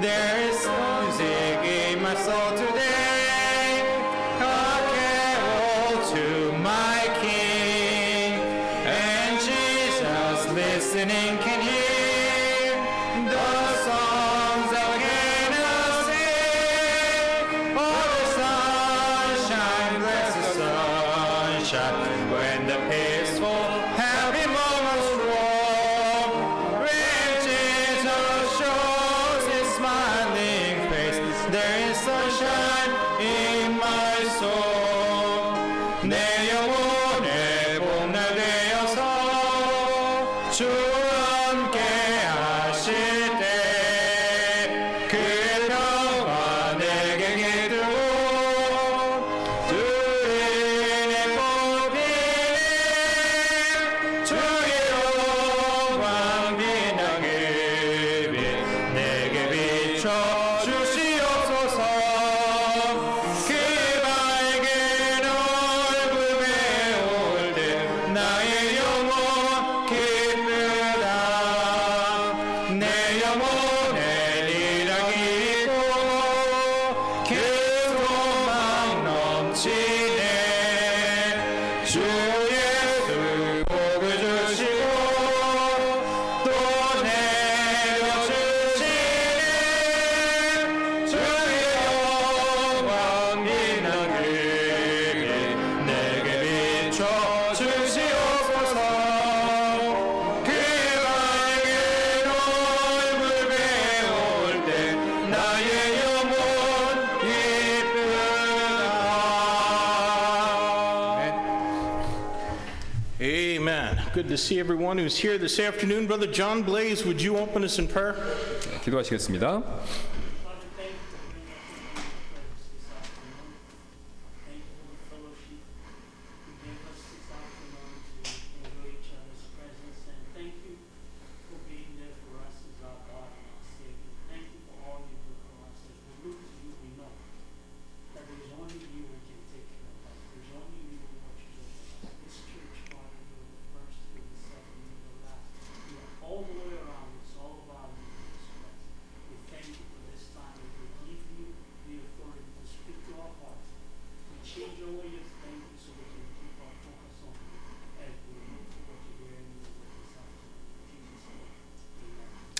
There is music in my soul today. see everyone who's here this afternoon. Brother John Blaze, would you open us in prayer? 기도하시겠습니다.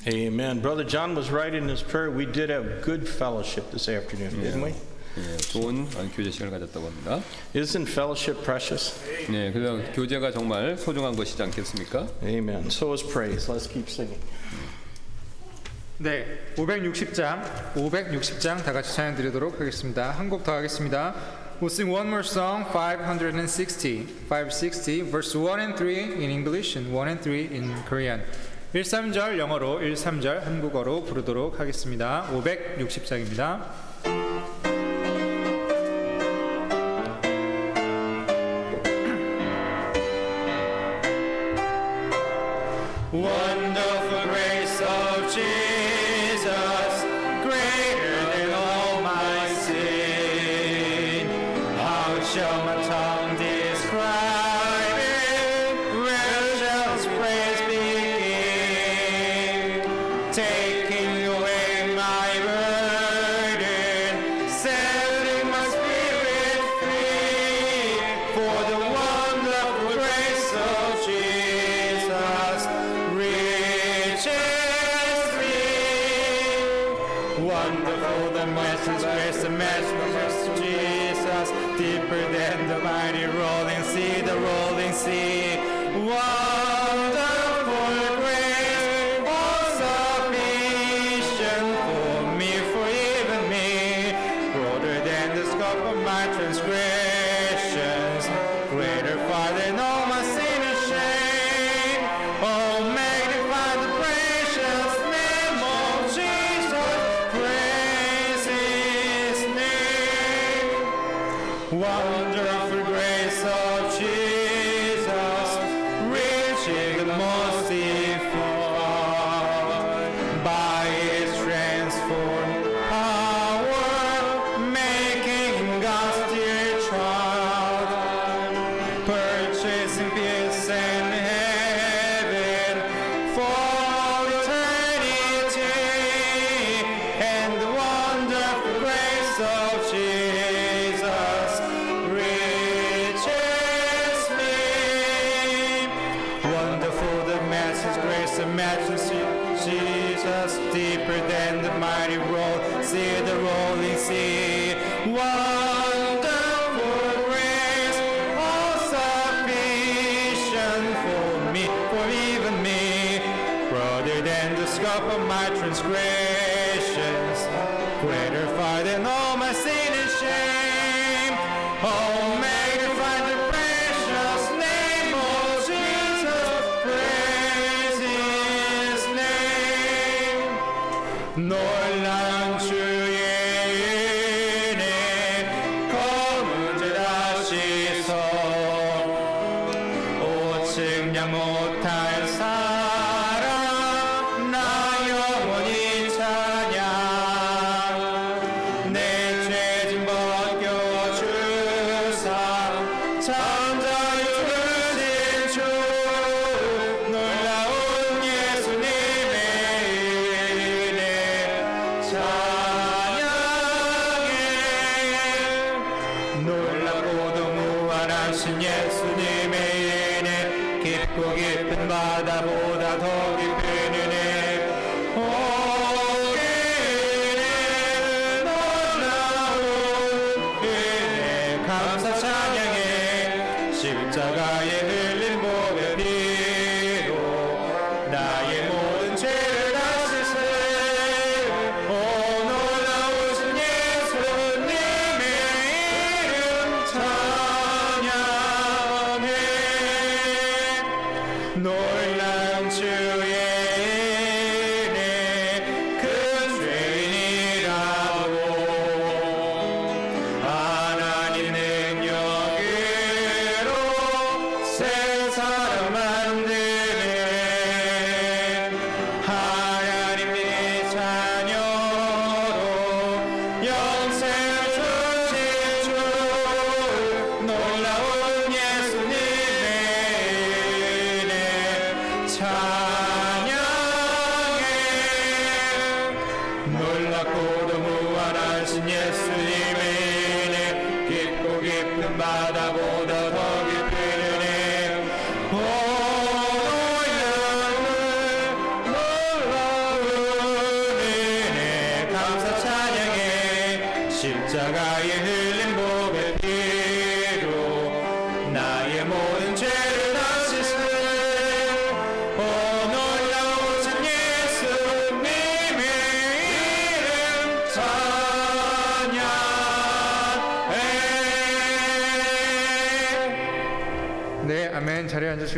Amen. Brother John was right in his prayer. We did have good fellowship this afternoon, yeah. didn't we? 예, 좋은 교제 시간을 가졌다고 합니다. Isn't fellowship precious? 네, 그래서 교제가 정말 소중한 것이지 않겠습니까? Amen. So is praise. Let's keep singing. 네, 560장, 560장 다 같이 찬양 드리도록 하겠습니다. 한 곡 더 하겠습니다. We'll sing one more song, 560, 560, verse 1 and 3 in English and 1 and 3 in Korean. 1, 3절 영어로, 1, 3절 한국어로 부르도록 하겠습니다. 560장입니다.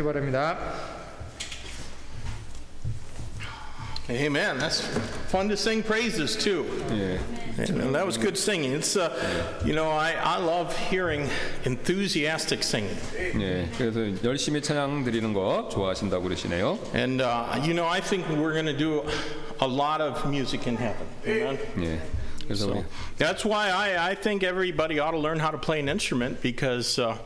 아멘. 자리에 앉으시기 바랍니다. Amen. That's fun to sing praises too. 예. And that was good singing. It's, uh, you know, I, I love hearing enthusiastic singing. 예. 그래서 열심히 찬양 드리는 거 좋아하신다고 그러시네요. And, uh, you know, I think we're going to do a lot of music in heaven. Amen. 예. 그래서 우리 So that's why I, I think everybody ought to learn how to play an instrument because uh,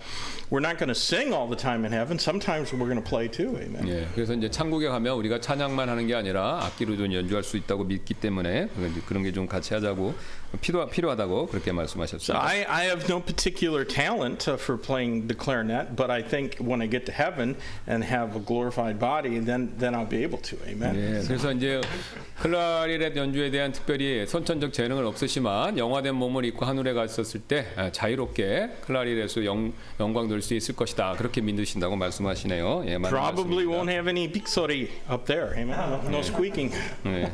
we're not going to sing all the time in heaven. Sometimes we're going to play too. Amen. 예, 그래서 이제 천국에 가면 우리가 찬양만 하는 게 아니라 악기로 좀 연주할 수 있다고 믿기 때문에 그런 게 좀 같이 하자고 필요 필요하다고 그렇게 So 말씀하셨습니다. I, I have no particular talent uh, for playing the clarinet, but I think when I get to heaven and have a glorified body, then then I'll be able to. Amen. 예, 그래서 이제 클라리넷 연주에 대한 특별히 선천적 재능은 없으시만 영화된 몸을 입고 하늘에 갔었을 때 아, 자유롭게 클라리넷으로 영, 영광 돌 수 있을 것이다. 그렇게 믿으신다고 말씀하시네요. 예, Probably won't have any pixori up there. Amen. No, no squeaking. 예,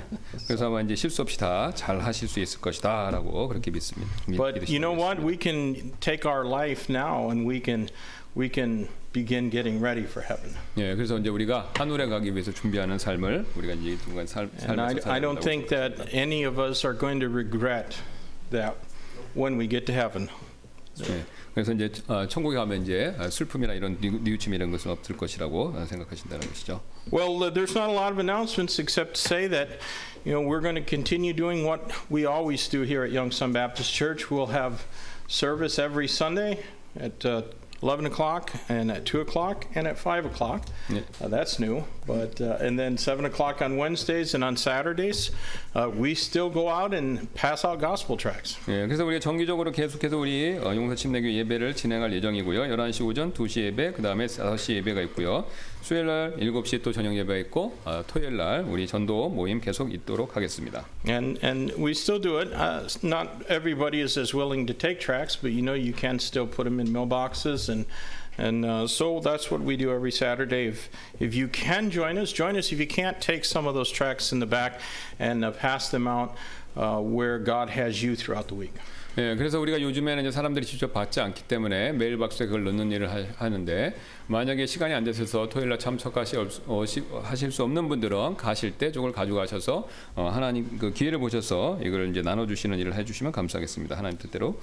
그래서 아마 이제 실수 없이 다 잘 하실 수 있을 것이다라고 그렇게 믿습니다. 믿- But you know what? We can take our life now and we can we can begin getting ready for heaven. 예, 그래서 이제 우리가 하늘에 가기 위해서 준비하는 삶을 우리가 이제 동안 살, And I, 살면서 I don't 살아간다고 think that any of us are going to regret that when we get to heaven. 예, 그래서 이제 어, 천국에 가면 이제 어, 슬픔이나 이런 뉘- 뉘우침 이런 것은 없을 것이라고 어, 생각하신다는 것이죠. Well, uh, there's not a lot of announcements except to say that, you know, we're going to continue doing what we always do here at Young Sun Baptist Church. We'll have service every Sunday at uh, 11 o'clock and at 2 o'clock and at 5 o'clock. Yeah. Uh, that's new. But uh, and then seven o'clock on Wednesdays and on Saturdays, uh, we still go out and pass out gospel tracts. 예, 그래서 우리가 정기적으로 계속해서 우리 어, 용사 침례교 예배를 진행할 예정이고요. 11시 오전 2시 예배, 그다음에 5시 예배가 있고요. 수요일 날 7시 또 저녁 예배가 있고 어, 토요일 날 우리 전도 모임 계속 있도록 하겠습니다. And and we still do it. Uh, not everybody is as willing to take tracts, but you know you can still put them in mailboxes and. and uh, so that's what we do every Saturday. If, if you can join us, join us. If you can't, take some of those tracks in the back and uh, pass them out uh, where God has you throughout the week. 예, 그래서 우리가 요즘에는 이제 사람들이 직접 받지 않기 때문에 메일 박스에 그걸 넣는 일을 하, 하는데 만약에 시간이 안 되셔서 토요일 날 참석하실 어, 시- 하실 수 없는 분들은 가실 때 저걸 가져가셔서 어, 하나님 그 기회를 보셔서 이걸 이제 나눠 주시는 일을 해 주시면 감사하겠습니다. 하나님 뜻대로.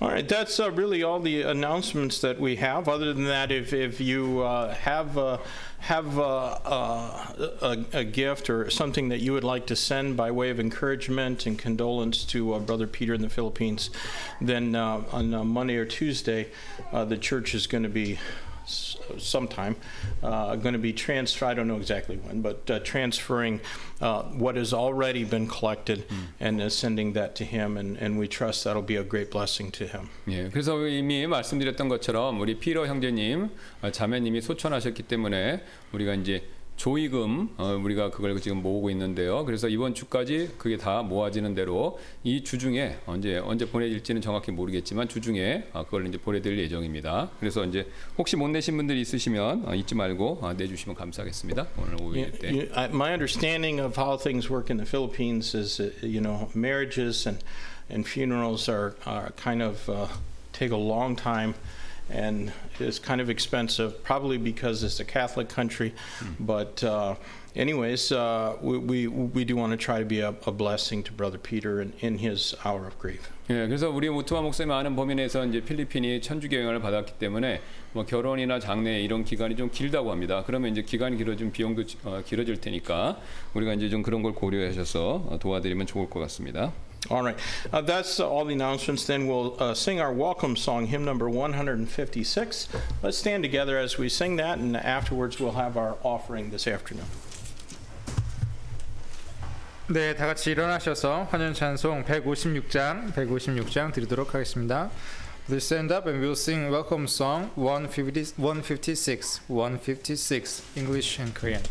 All right, that's uh, really all the announcements that we have. Other than that, if, if you uh, have uh, have uh, a, a gift or something that you would like to send by way of encouragement and condolence to uh, Brother Peter in the Philippines, then uh, on uh, Monday or Tuesday, uh, the church is going to be sometime uh, going to be transfer. I don't know exactly when, but uh, transferring uh, what has already been collected and uh, sending that to him, and, and we trust that'll be a great blessing to him. 예, 그래서 이미 말씀드렸던 것처럼 우리 피러 형제님, 어, 자매님이 소천하셨기 때문에 우리가 이제 조의금 어, 우리가 그걸 지금 모으고 있는데요. 그래서 이번 주까지 그게 다 모아지는 대로 이 주 중에 언제 언제 보내질지는 정확히 모르겠지만 주 중에 어, 그걸 이제 보내드릴 예정입니다. 그래서 이제 혹시 못 내신 분들이 있으시면 어, 잊지 말고 어, 내주시면 감사하겠습니다. 오늘 오후 You- 때. you- I- my understanding of how things work in the Philippines is, uh, you know, marriages and, and funerals are, are kind of uh, take a long time and is kind of expensive, probably because it's a Catholic country. But, uh, anyways, uh, we, we, we do want to try to be a, a blessing to Brother Peter in, in his hour of grief. 예, 그래서 우리 모트마 목사님 아는 범위 내에서 이제 필리핀이 천주교 영향을 받았기 때문에 뭐 결혼이나 장례 이런 기간이 좀 길다고 합니다. 그러면 이제 기간이 길어지면 비용도 어, 길어질 테니까 우리가 이제 좀 그런 걸 고려하셔서 어, 도와드리면 좋을 것 같습니다. All right. Uh, that's uh, all the announcements. Then we'll uh, sing our welcome song, hymn number 156. Let's stand together as we sing that, and afterwards we'll have our offering this afternoon. 네, 다 같이 일어나셔서 환연 찬송 156장, 156장 드리도록 하겠습니다. Please stand up and we'll sing welcome song 150, 156, 156, English and Korean.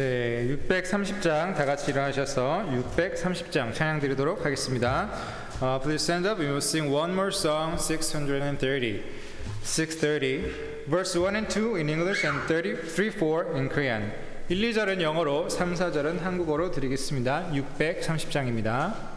네, 630장 다 같이 일어나셔서 630장 찬양 드리도록 하겠습니다. Uh, please stand up. We will sing one more song, 630. 630, verse 1 and 2 in English and 33, 4 in Korean. 1, 2절은 영어로, 3, 4절은 한국어로 드리겠습니다. 630장입니다.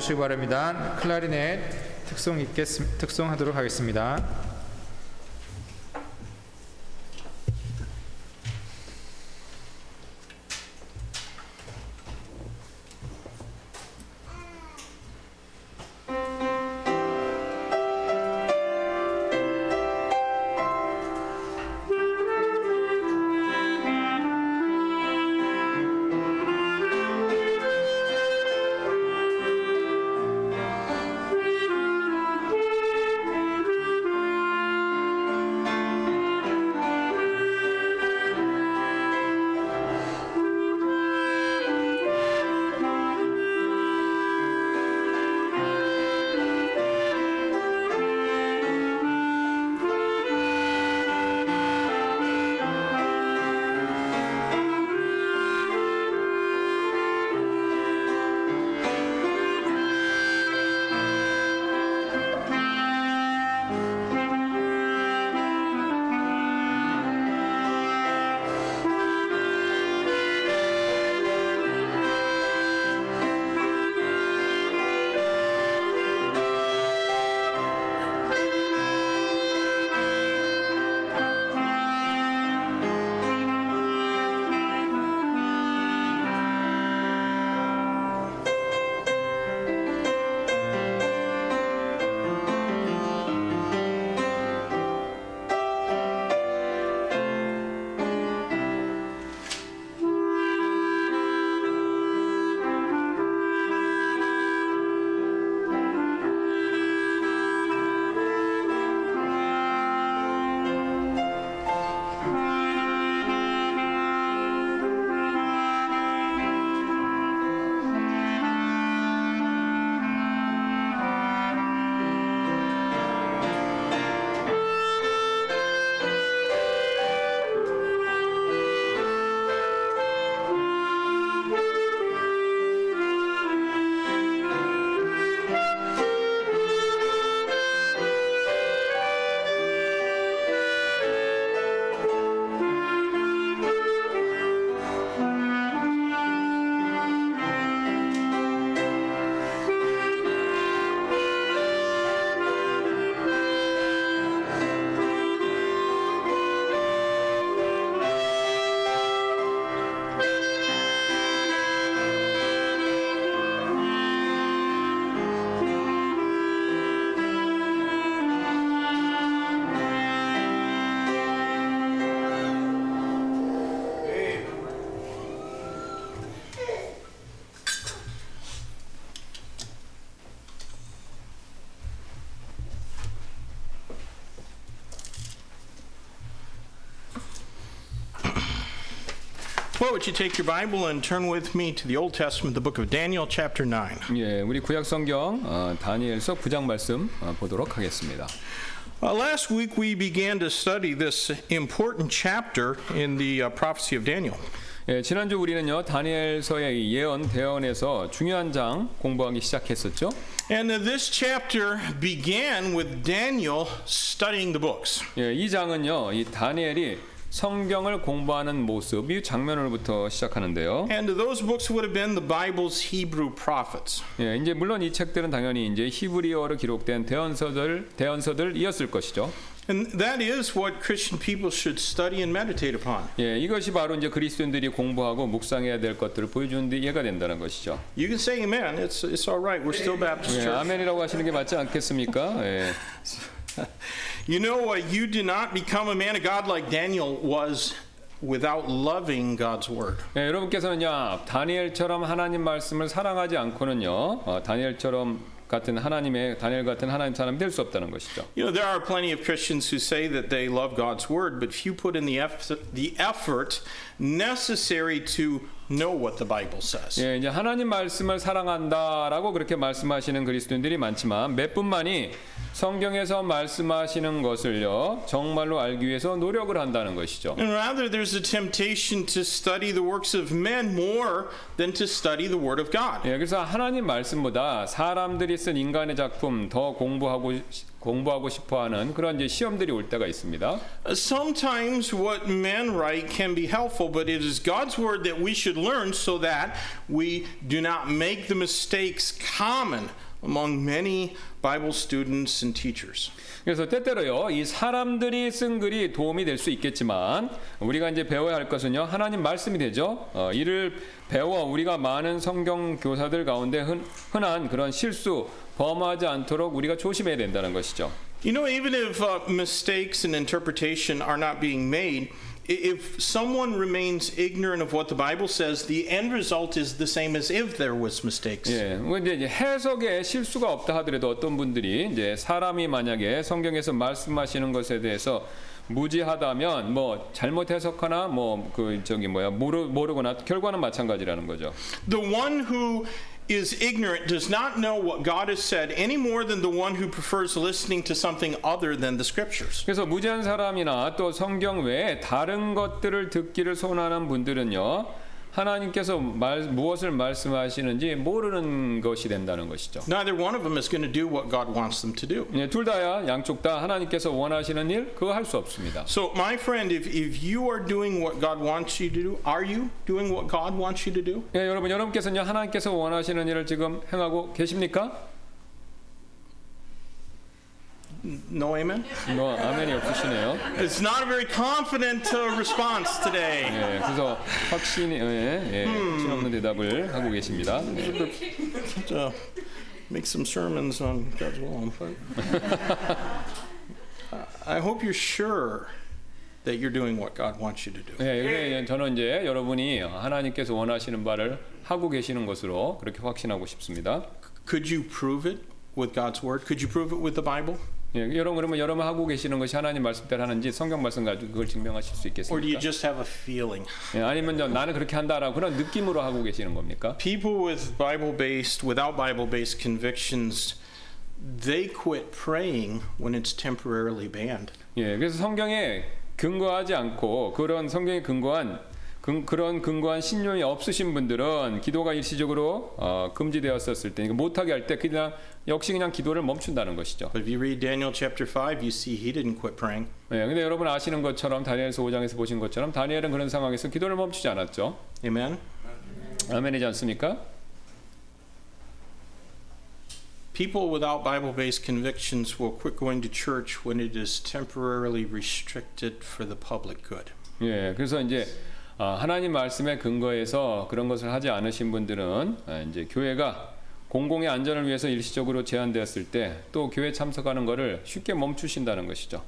주시기 바랍니다. 클라리넷 특송 있겠, 특송하도록 하겠습니다. Well, would you take your Bible and turn with me to the Old Testament, the book of Daniel, chapter 9. 예, 우리 구약 성경 어, 다니엘서 9장 말씀 어, 보도록 하겠습니다. Uh, last week we began to study this important chapter in the uh, prophecy of Daniel. 예, 지난주 우리는요 다니엘서의 이 예언 대언에서 중요한 장 공부하기 시작했었죠. And uh, this chapter began with Daniel studying the books. 예, 이 장은요 이 다니엘이 성경을 공부하는 모습 이 장면으로부터 시작하는데요. And those books would have been the Bible's Hebrew prophets. 예, 이제 물론 이 책들은 당연히 이제 히브리어로 기록된 대언서들 대언서들이었을 것이죠. And that is what Christian people should study and meditate upon. 예, 이것이 바로 이제 그리스도인들이 공부하고 묵상해야 될 것들을 보여주는 데 이해가 된다는 것이죠. You can say amen. It's, it's all right. We're still Baptist 예. 아멘이라고 하시는 게 맞지 않겠습니까? 예. You know, uh, you do not become a man of God like Daniel was without loving God's word. 예, 여러분께서는요 다니엘처럼 하나님 말씀을 사랑하지 않고는요 어, 다니엘처럼 같은 하나님의 다니엘 같은 하나님 사람이 될 수 없다는 것이죠. You know, there are plenty of Christians who say that they love God's word, but few put in the, eff- the effort necessary to know what the Bible says. 예, 이제 하나님 말씀을 사랑한다라고 그렇게 말씀하시는 그리스도인들이 많지만 몇 분만이 성경에서 말씀하시는 것을요 정말로 알기 위해서 노력을 한다는 것이죠. And rather, there's a temptation to study the works of men more than to study the Word of God. 예, 그래서 하나님 말씀보다 사람들이 쓴 인간의 작품 더 공부하고 공부하고 싶어하는 그런 이제 시험들이 올 때가 있습니다. Uh, Sometimes what men write can be helpful, but it is God's Word that we should learn so that we do not make the mistakes common among many Bible students and teachers. 그래서 때때로요 이 사람들이 쓴 글이 도움이 될 수 있겠지만 우리가 이제 배워야 할 것은요 하나님 말씀이 되죠. 어, 이를 배워 우리가 많은 성경 교사들 가운데 흔, 흔한 그런 실수 범하지 않도록 우리가 조심해야 된다는 것이죠. You know, even if uh, mistakes in interpretation are not being made, if someone remains ignorant of what the Bible says, the end result is the same as if there was mistakes. 예, 이제 해석에 실수가 없다 하더라도 어떤 분들이 이제 사람이 만약에 성경에서 말씀하시는 것에 대해서 무지하다면 뭐 잘못 해석하나 뭐 그 저기 뭐야 모르 모르거나 결과는 마찬가지라는 거죠. The one who is ignorant does not know what God has said any more than the one who prefers listening to something other than the scriptures. 그래서 무지한 사람이나 또 성경 외에 다른 것들을 듣기를 소원하는 분들은요. 하나님께서 말, 무엇을 말씀하시는지 모르는 것이 된다는 것이죠. Neither one of them is going to do what God wants them to do. 예, 둘 다야 양쪽 다 하나님께서 원하시는 일 그거 할 수 없습니다. So, my friend, if, if you are doing what God wants you to do, are you doing what God wants you to do? 예, 여러분 여러분께서는 하나님께서 원하시는 일을 지금 행하고 계십니까? No amen? 뭐 아멘이 없으시네요. It's not a very confident uh, response today. 예, 그래서 확신이 예, 예, 확신 없는 대답을 하고 계십니다. 예. to make some sermons on God's will. But I hope you're sure that you're doing what God wants you to do. 예, 근데 저는 이제 여러분이 하나님께서 원하시는 바를 하고 계시는 것으로 그렇게 확신하고 싶습니다. Could you prove it with God's word? Could you prove it with the Bible? 예, 여러분 그러면 여러분 하고 계시는 것이 하나님 말씀대로 하는지 성경 말씀 가지고 그걸 증명하실 수 Or do you 있겠습니까? just have a feeling? 예, 아니면 저 나는 그렇게 한다라고 그런 느낌으로 하고 계시는 겁니까? People with Bible based, without Bible based convictions, they quit praying when it's temporarily banned. 예, 그래서 성경에 근거하지 않고 그런 성경에 근거한 근, 그런 근거한 신념이 없으신 분들은 기도가 일시적으로 어, 금지되었었을 때, 그러니까 못하게 할 때 그냥 역시 그냥 기도를 멈춘다는 것이죠. But if you read Daniel chapter 5, you see he didn't quit praying. 예, 근데 여러분 아시는 것처럼 다니엘서 5장에서 보신 것처럼 다니엘은 그런 상황에서 기도를 멈추지 않았죠. Amen? 아멘이지 않습니까? People without Bible based convictions will quit going to church when it is temporarily restricted for the public good. 예, 그래서 이제 아, 하나님 말씀에 근거해서 그런 것을 하지 않으신 분들은 아, 이제 교회가 공공의 안전을 위해서 일시적으로 제한되었을 때 또 교회 참석하는 것을 쉽게 멈추신다는 것이죠.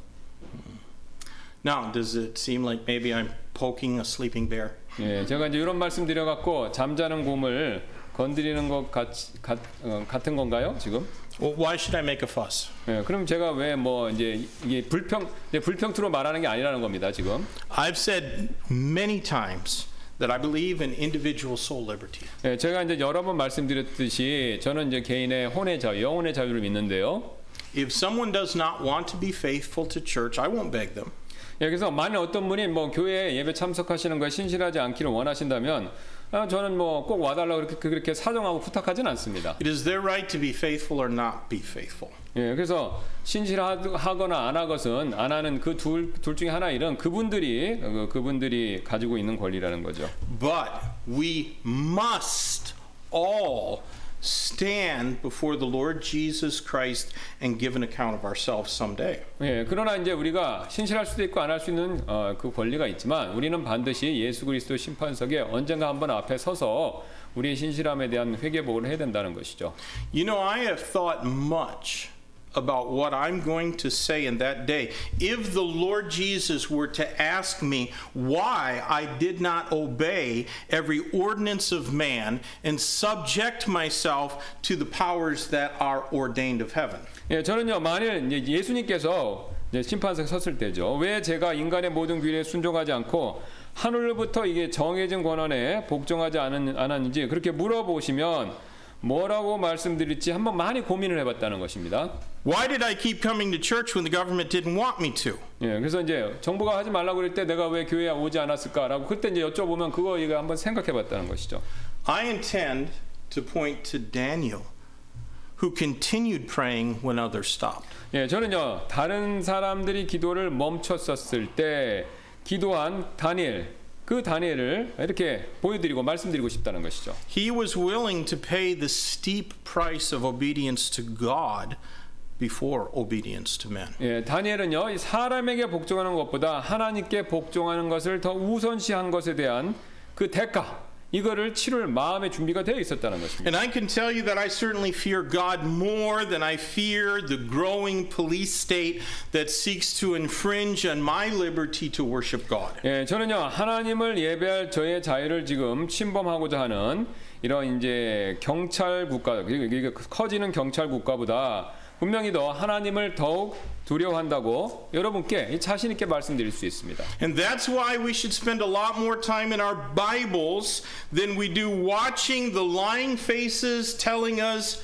Now, does it seem like maybe I'm poking a sleeping bear? 예, 제가 이제 이런 말씀 드려 갖고 잠자는 곰을 건드리는 것 같, 같, 어, 같은 건가요 지금? Why should I make a fuss? 예, 그럼 제가 왜 뭐 이제 이게 불평 이제 불평투로 말하는 게 아니라는 겁니다 지금. I've said many times that I believe in individual soul liberty. 예, 제가 이제 여러 번 말씀드렸듯이 저는 이제 개인의 혼의 자유, 영혼의 자유를 믿는데요. If someone does not want to be faithful to church, I won't beg them. 예, 그래서 만약 어떤 분이 뭐 교회 예배 참석하시는 거에 신실하지 않기를 원하신다면 아, 저는 뭐 꼭 와달라고 그렇게 그렇게 사정하고 부탁하진 않습니다. It is their right to be faithful or not be faithful. 예, 그래서 신실하거나 안 하것은 안 하는 그 둘 둘 중에 하나 일은 그분들이 그, 그분들이 가지고 있는 권리라는 거죠. But we must all stand before the Lord Jesus Christ and give an account of ourselves someday. 예, 그러나 이제 우리가 신실할 수도 있고 안 할 수 있는 어, 그 권리가 있지만 우리는 반드시 예수 그리스도 심판석에 언젠가 한번 앞에 서서 우리의 신실함에 대한 회개복을 해야 된다는 것이죠. You know, I have thought much about what I'm going to say in that day. If the Lord Jesus were to ask me why I did not obey every ordinance of man and subject myself to the powers that are ordained of heaven. 예, 저는요 만일 이제 예수님께서 이제 심판석에 섰을 때죠. 왜 제가 인간의 모든 규례에 순종하지 않고 하늘로부터 이게 정해진 권한에 복종하지 않은, 않았는지 그렇게 물어보시면 뭐라고 말씀드릴지 한번 많이 고민을 해봤다는 것입니다. Why did I keep coming to church when the government didn't want me to? 예, 그래서 이제 정부가 하지 말라고 그럴 때 내가 왜 교회에 오지 않았을까라고 그때 이제 여쭤보면 그거 이거 한번 생각해봤다는 것이죠. I intend to point to Daniel, who continued praying when others stopped. 예, 저는요 다른 사람들이 기도를 멈췄었을 때 기도한 다니엘 그 다니엘을 이렇게 보여드리고 말씀드리고 싶다는 것이죠. He was willing to pay the steep price of obedience to God before obedience to men. 예, 다니엘은요 이 사람에게 복종하는 것보다 하나님께 복종하는 것을 더 우선시한 것에 대한 그 대가 이거를 치룰 마음의 준비가 되어 있었다는 것입니다. And I can tell you that I certainly fear God more than I fear the growing police state that seeks to infringe on my liberty to worship God. 예, 저는요 하나님을 예배할 저의 자유를 지금 침범하고자 하는 이런 이제 경찰 국가, 이게 커지는 경찰 국가보다 분명히 더 하나님을 더욱 두려워한다고 여러분께 자신 있게 말씀드릴 수 있습니다. And that's why we should spend a lot more time in our Bibles than we do watching the lying faces telling us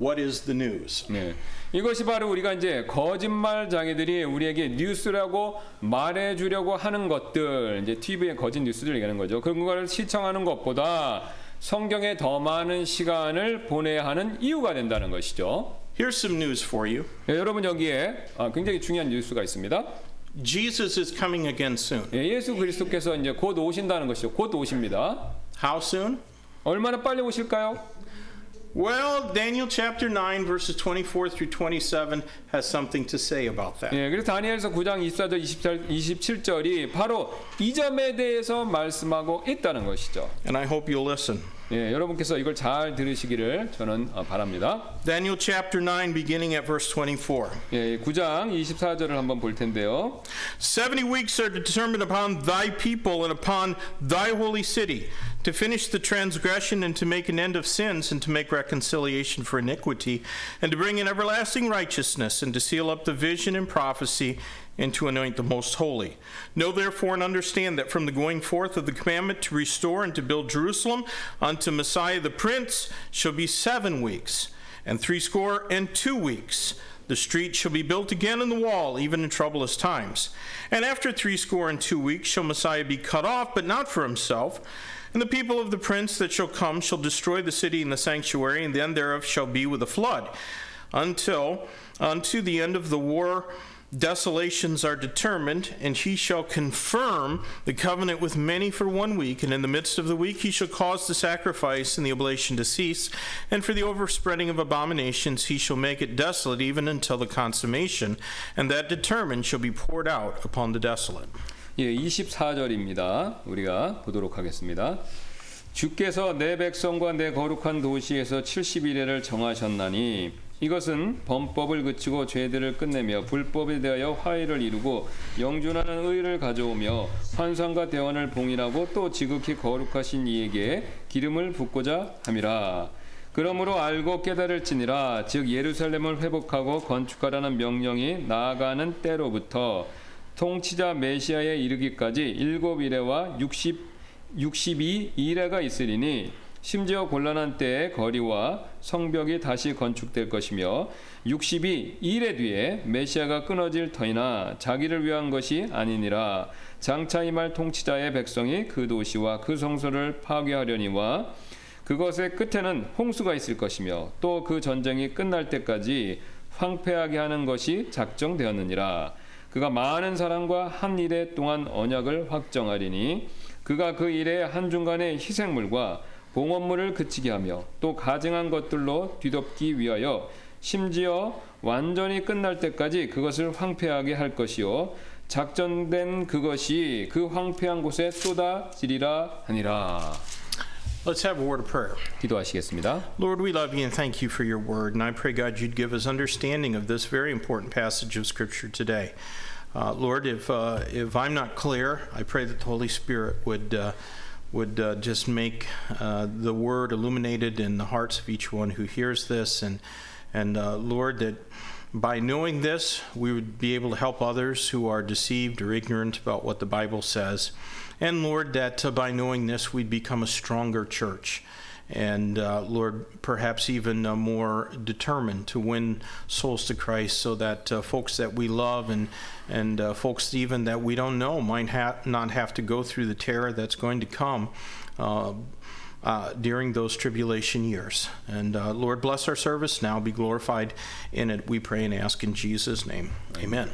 what is the news. 네. 이것이 바로 우리가 이제 거짓말 장애들이 우리에게 뉴스라고 말해 주려고 하는 것들, 이제 TV의 거짓 뉴스들 얘기하는 거죠. 그런 걸 시청하는 것보다 성경에 더 많은 시간을 보내야 하는 이유가 된다는 것이죠. Here's some news for you. 예, 여러분 여기에 아, 굉장히 중요한 뉴스가 있습니다. Jesus is coming again soon. 예, 예수 그리스도께서 이제 곧 오신다는 것이죠. 곧 오십니다. How soon? 얼마나 빨리 오실까요? Well, Daniel chapter 9, verses 24 through 27 has something to say about that. 예, 그래서 다니엘서 9장 24절 28, 27절이 바로 이 점에 대해서 말씀하고 있다는 것이죠. And I hope you'll listen. 예, 여러분께서 이걸 잘 들으시기를 저는 어, 바랍니다. Daniel chapter 9, beginning at verse 24. 예, 9장 24절을 한번 볼 텐데요. 70 weeks are determined upon thy people and upon thy holy city to finish the transgression and to make an end of sins and to make reconciliation for iniquity and to bring in everlasting righteousness and to seal up the vision and prophecy and to anoint the most holy. Know therefore and understand that from the going forth of the commandment to restore and to build Jerusalem unto Messiah the Prince shall be seven weeks, and threescore and two weeks. The street shall be built again in the wall, even in troublous times. And after threescore and two weeks shall Messiah be cut off, but not for himself. And the people of the prince that shall come shall destroy the city and the sanctuary, and the end thereof shall be with a flood, until unto the end of the war desolations are determined, and he shall confirm the covenant with many for one week, and in the midst of the week he shall cause the sacrifice and the oblation to cease, and for the overspreading of abominations he shall make it desolate even until the consummation, and that determined shall be poured out upon the desolate. 예, 24절입니다. 우리가 보도록 하겠습니다. 주께서 내 백성과 내 거룩한 도시에서 70일에를 정하셨나니 이것은 범법을 그치고 죄들을 끝내며 불법에 대하여 화해를 이루고 영준하는 의를 가져오며 환상과 대원을 봉인하고 또 지극히 거룩하신 이에게 기름을 붓고자 함이라. 그러므로 알고 깨달을지니라 즉 예루살렘을 회복하고 건축하라는 명령이 나아가는 때로부터 통치자 메시아에 이르기까지 일곱 이래와 육십 62이레가 있으리니 심지어 곤란한 때에 거리와 성벽이 다시 건축될 것이며 62이레 뒤에 메시아가 끊어질 터이나 자기를 위한 것이 아니니라. 장차 임할 통치자의 백성이 그 도시와 그 성소를 파괴하려니와 그것의 끝에는 홍수가 있을 것이며 또 그 전쟁이 끝날 때까지 황폐하게 하는 것이 작정되었느니라. 그가 많은 사람과 한 일에 동안 언약을 확정하리니 그가 그 일의 한중간에 희생물과 봉헌물을 그치게 하며 또 가증한 것들로 뒤덮기 위하여 심지어 완전히 끝날 때까지 그것을 황폐하게 할 것이요 작전된 그것이 그 황폐한 곳에 쏟아지리라 하니라 Let's have a word of prayer. 기도하시겠습니다. Lord, we love you and thank you for your word. And I pray, God, you'd give us understanding of this very important passage of Scripture today. Uh, Lord, if, uh, if I'm not clear, I pray that the Holy Spirit would, uh, would uh, just make uh, the word illuminated in the hearts of each one who hears this. And, and uh, Lord, that by knowing this, we would be able to help others who are deceived or ignorant about what the Bible says. And Lord, that uh, by knowing this, we'd become a stronger church. And uh, Lord, perhaps even uh, more determined to win souls to Christ so that uh, folks that we love and, and uh, folks even that we don't know might ha- not have to go through the terror that's going to come. Uh, uh, during those tribulation years. And Lord, bless our service now. Be glorified in it, we pray and ask in Jesus' name. Amen.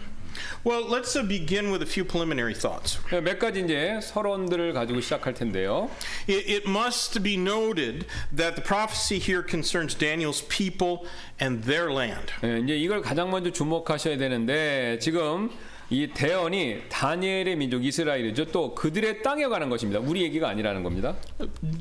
Well, let's uh, begin with a few preliminary thoughts. 몇 가지 이제 서론들을 가지고 시작할 텐데요. It, it must be noted that the prophecy here concerns Daniel's people and their land. 예, 이제 이걸 가장 먼저 주목하셔야 되는데 지금 이 대언이 다니엘의 민족 이스라엘이죠. 또 그들의 땅에 관한 것입니다. 우리 얘기가 아니라는 겁니다.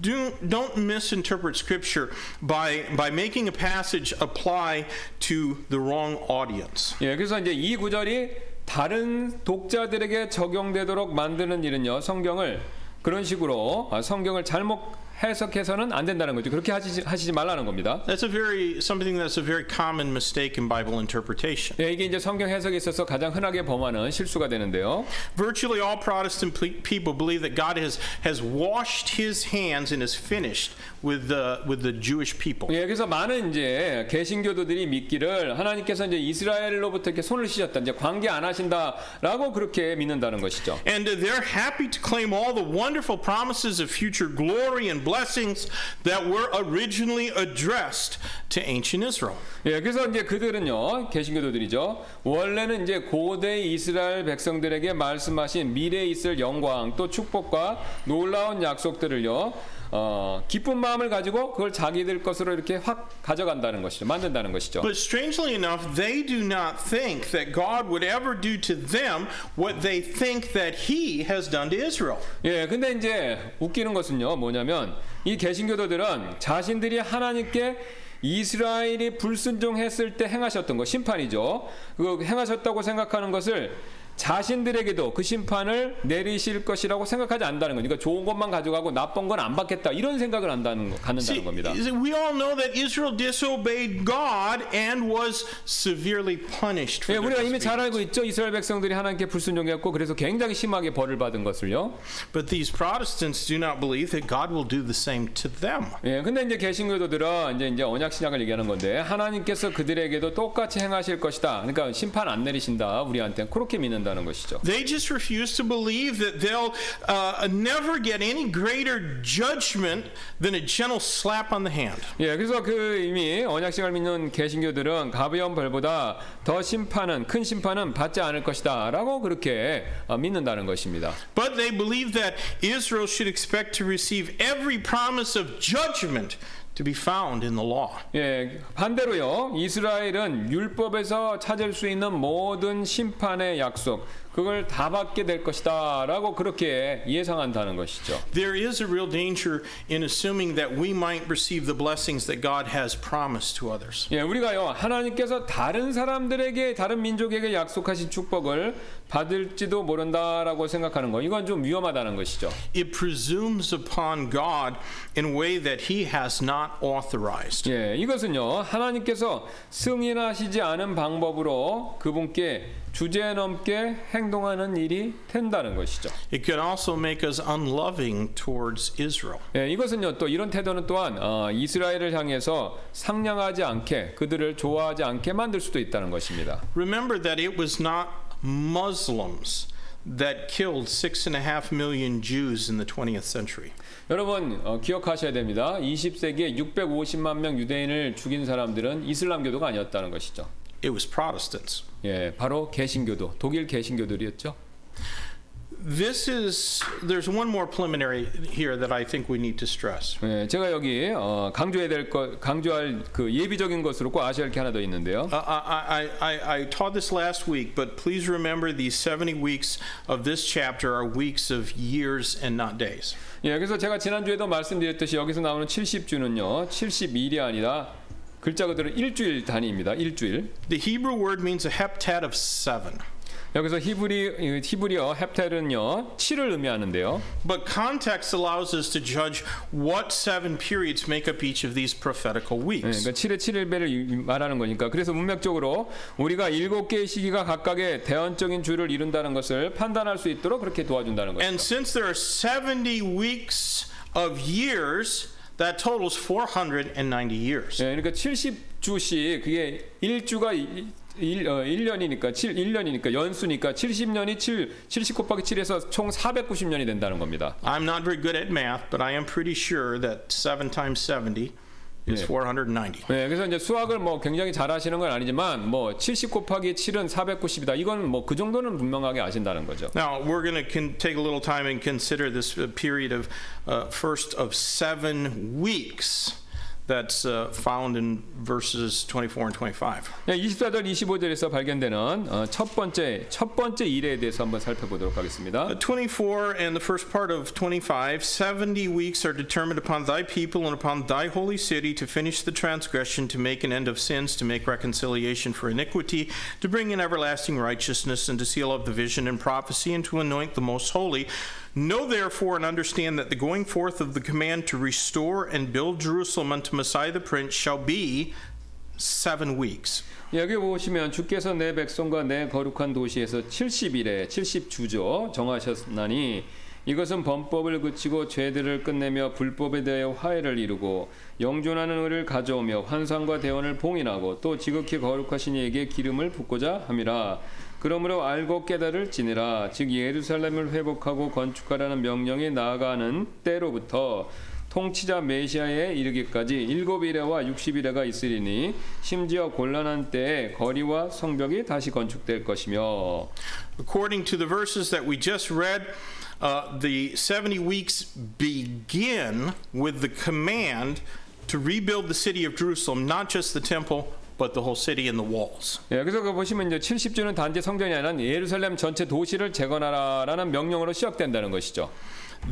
Do, don't misinterpret Scripture by, by making a passage apply to the wrong audience. 예, 그래서 이제 이 구절이 다른 독자들에게 적용되도록 만드는 일은요. 성경을 그런 식으로 아, 성경을 잘못 해석해서는 안 된다는 거죠. 그렇게 하시지, 하시지 말라는 겁니다. That's a very something that's a very common mistake in Bible interpretation. 예, 이게 이제 성경 해석에 있어서 가장 흔하게 범하는 실수가 되는데요. Virtually all Protestant ple- people believe that God has has washed His hands and is finished with the with the Jewish people. 예, 그래서 많은 이제 개신교도들이 믿기를 하나님께서 이제 이스라엘로부터 이렇게 손을 씻었다, 이제 관계 안 하신다라고 그렇게 믿는다는 것이죠. And uh, they're happy to claim all the wonderful promises of future glory and blessings that were originally addressed to ancient Israel. 예, 그래서 이제 그들은요, 개신교도들이죠. 원래는 이제 고대 이스라엘 백성들에게 말씀하신 미래에 있을 영광, 또 축복과 놀라운 약속들을요, 어, 기쁜 마음을 가지고 그걸 자기들 것으로 이렇게 확 가져간다는 것이죠. 만든다는 것이죠. But strangely enough, they do not think that God would ever do to them what they think that He has done to Israel. 예, 근데 이제 웃기는 것은요, 뭐냐면 이 개신교도들은 자신들이 하나님께 이스라엘이 불순종했을 때 행하셨던 거 심판이죠. 그 행하셨다고 생각하는 것을 자신들에게도 그 심판을 내리실 것이라고 생각하지 않는다는 거니까 좋은 것만 가져가고 나쁜 건 안 받겠다 이런 생각을 한다는 거, 갖는다는 겁니다. we all know that Israel disobeyed God and was severely punished 예, 우리가 이미 잘. 알고 있죠. 이스라엘 백성들이 하나님께 불순종했고 그래서 굉장히 심하게 벌을 받은 것을요. But these Protestants do not believe that God will do the same to them. 예, 근데 이제 개신교도들은 이제 이제 언약 신약을 얘기하는 건데 하나님께서 그들에게도 똑같이 행하실 것이다. 그러니까 심판 안 내리신다 우리한테 그렇게 믿는 다는 것이죠. They just refuse to believe that they'll uh, never get any greater judgment than a gentle slap on the hand. 예, 그래서 그 이미 언약식을 믿는 개신교들은 가벼운 벌보다 더 심판은 큰 심판은 받지 않을 것이다라고 그렇게 어, 믿는다는 것입니다. But they believe that Israel should expect to receive every promise of judgment to be found in the law. 예, 반대로요. 이스라엘은 율법에서 찾을 수 있는 모든 심판의 약속 그걸 다 받게 될 것이다라고 그렇게 예상한다는 것이죠. There is a real danger in assuming that we might receive the blessings that God has promised to others. 예, 우리가요 하나님께서 다른 사람들에게 다른 민족에게 약속하신 축복을 받을지도 모른다라고 생각하는 거 이건 좀 위험하다는 것이죠. It presumes upon God in a way that He has not authorized. 예, 이것은요 하나님께서 승인하시지 않은 방법으로 그분께 주제 넘게 행동하는 일이 된다는 것이죠. It could also make us unloving towards Israel. 예, 이것은요 또 이런 태도는 또한 어, 이스라엘을 향해서 상냥하지 않게 그들을 좋아하지 않게 만들 수도 있다는 것입니다. Remember that it was not Muslims that killed six and a half million Jews in the 20th century. 여러분 어, 기억하셔야 됩니다. 20세기에 650만 명 유대인을 죽인 사람들은 이슬람교도가 아니었다는 것이죠. It was Protestants. 예, 바로 개신교도, 독일 개신교들이었죠. This is, there's one more preliminary here that I think we need to stress. 예, 제가 여기 어, 강조해야 될 것, 강조할 그 예비적인 것으로 꼭 아셔야 할 게 하나 더 있는데요. Uh, I, I, I, I taught this last week, but please remember these 70 weeks of this chapter are weeks of years and not days. 예, 그래서 제가 지난주에도 말씀드렸듯이 여기서 나오는 70주는요, 70일이 아니라 글자 그대로 일주일 단위입니다. 일주일. The Hebrew word means a heptad of seven. 여기서 히브리 히브리어 헵텔은요 7을 의미하는데요. But context allows us to judge what seven periods make up each of these prophetical 예, weeks. 그러니까 7의 7일배를 말하는 거니까 그래서 문맥적으로 우리가 일곱 개의 시기가 각각의 대언적인 주를 이룬다는 것을 판단할 수 있도록 그렇게 도와준다는 And 것이죠. since there are 70 weeks of years, that totals 490 years. 예, 그러니까 70주씩 그게 1주가 1, 어, 1년이니까 7 1년이니까 연수니까 70년이 7 70 곱하기 7에서 총 490년이 된다는 겁니다. I'm not very good at math, but I am pretty sure that 7 times 70 is Yeah. 490. 네, 그래서 이제 수학을 뭐 굉장히 잘하시는 건 아니지만 뭐 70 곱하기 7은 490이다. 이건 뭐 그 정도는 분명하게 아신다는 거죠. Now, we're going to con- take a little time and consider this uh, period of uh, first of seven weeks that's uh, found in verses 24 and 25. 네, 24절 25절에서 발견되는 어, 첫 번째 첫 번째 일에 대해서 한번 살펴보도록 하겠습니다. Uh, 24 and the first part of 25 70 weeks are determined upon thy people and upon thy holy city to finish the transgression, to make an end of sins, to make reconciliation for iniquity, to bring in everlasting righteousness, and to seal up the vision and prophecy, and to anoint the most holy. Know therefore and understand that the going forth of the command to restore and build Jerusalem unto Messiah the Prince shall be seven weeks. 여기 보시면 주께서 내 백성과 내 거룩한 도시에서 70일에 70주죠 정하셨나니 이것은 범법을 그치고 죄들을 끝내며 불법에 대하여 화해를 이루고 영존하는 의를 가져오며 환상과 대원을 봉인하고 또 지극히 거룩하신 이에게 기름을 붓고자 함이라 그러므로 알고 깨달을 지니라 즉 예루살렘을 회복하고 건축하라는 명령이 나아가는 때로부터 통치자 메시아에 이르기까지 일곱 일회와 육십 일회가 있으리니 심지어 곤란한 때에 거리와 성벽이 다시 건축될 것이며 According to the verses that we just read, uh, the 70 weeks begin with the command to rebuild the city of Jerusalem, not just the temple, but the whole city and the walls. 예, 그래서 그 보시면 이제 70주는 단지 성전이 아니라 예루살렘 전체 도시를 재건하라라는 명령으로 시작된다는 것이죠.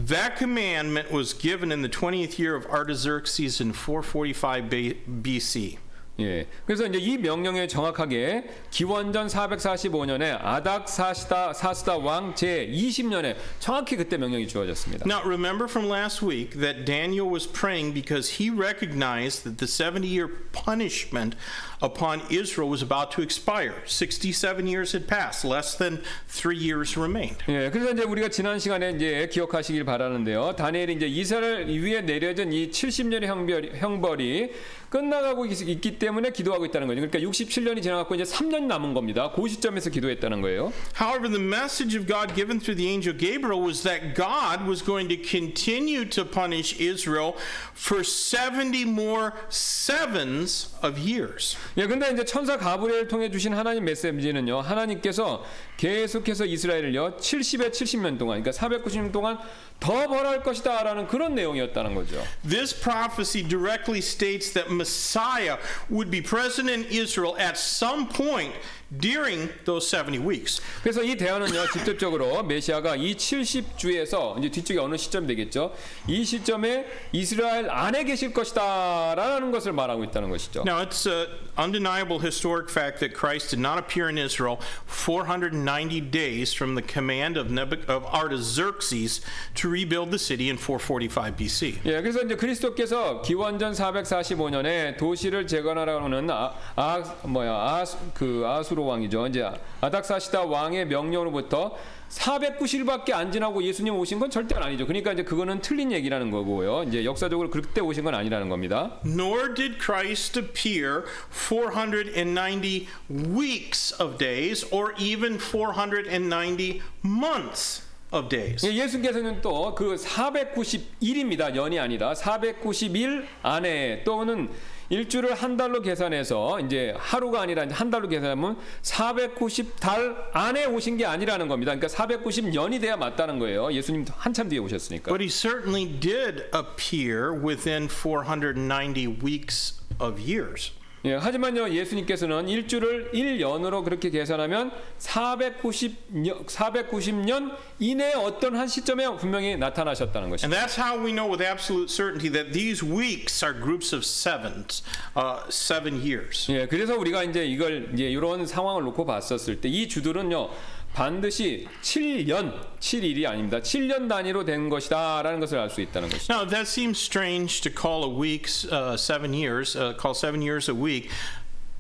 That commandment was given in the 20th year of Artaxerxes in 445 B- BC. 예. 그래서 이제 이 명령에 정확하게 기원전 445년에 아닥 사시다 사스다 왕 제 20년에 정확히 그때 명령이 주어졌습니다. Now, remember from last week that Daniel was praying because he recognized that the 70 year punishment upon Israel was about to expire. 67 years had passed, less than three years remained. 예, 그래서 이제 우리가 지난 시간에 이제 기억하시길 바라는데요. 다니엘이 이제 이스라엘 위에 내려진 이 70년의 형벌, 형벌이 끝나가고 있, 있기 때문에 기도하고 있다는 거죠. 그러니까 67년이 지나갔고 이제 3년 남은 겁니다. 그 시점에서 기도했다는 거예요. However, the message of God given through the angel Gabriel was that God was going to continue to punish Israel for 70 more sevens of years. 예, 근데 이제 천사 가브리엘을 통해 주신 하나님 메시지는요. 하나님께서 계속해서 이스라엘을요. 70에 70년 동안 그러니까 490년 동안 더 벌할 것이다라는 그런 내용이었다는 거죠. This prophecy directly states that Messiah would be present in Israel at some point during those 70 weeks. 그래서 이 대화는요 직접적으로 메시아가 이 70주에서 이제 뒤쪽에 어느 시점 되겠죠. 이 시점에 이스라엘 안에 계실 것이다라는 것을 말하고 있다는 것이죠. Now, it's an undeniable historic fact that Christ did not appear in Israel 490 days from the command of, Nebuch- of Artaxerxes to rebuild the city in 445 BC. 예, 그래서 이제 그리스도께서 기원전 445년에 도시를 재건하라고는 아, 아 뭐야 아수 그 아수로 아다스로 왕이죠. 이제 아닥사시다 왕의 명령으로부터 490일밖에 안 지나고 예수님 오신 건 절대 아니죠. 그러니까 이제 그거는 틀린 얘기라는 거고요. 이제 역사적으로 그때 오신 건 아니라는 겁니다. Nor did Christ appear 490 weeks of days or even 490 months of days. 예, 예수께서는 또 그 491입니다. 년이 아니라 491 안에 또는 일주를 한 달로 계산해서 이제 하루가 아니라 한 달로 계산하면 490달 안에 오신 게 아니라는 겁니다. 그러니까 490년이 돼야 맞다는 거예요. 예수님 한참 뒤에 오셨으니까. But he certainly did appear within 490 weeks of years. 예, 하지만요 예수님께서는 일주를 1년으로 그렇게 계산하면 490년, 490년 이내에 어떤 한 시점에 분명히 나타나셨다는 것입니다. And that's how we know with absolute certainty that these weeks are groups of sevens, uh, seven years. 예, 그래서 우리가 이제 이걸 이제 이런 상황을 놓고 봤었을 때 이 주들은요 반드시 7년, 7일이 아닙니다. 7년 단위로 된 것이다라는 것을 알 수 있다는 것이죠. Now, that seems strange to call a week uh, seven years, uh, call seven years a week.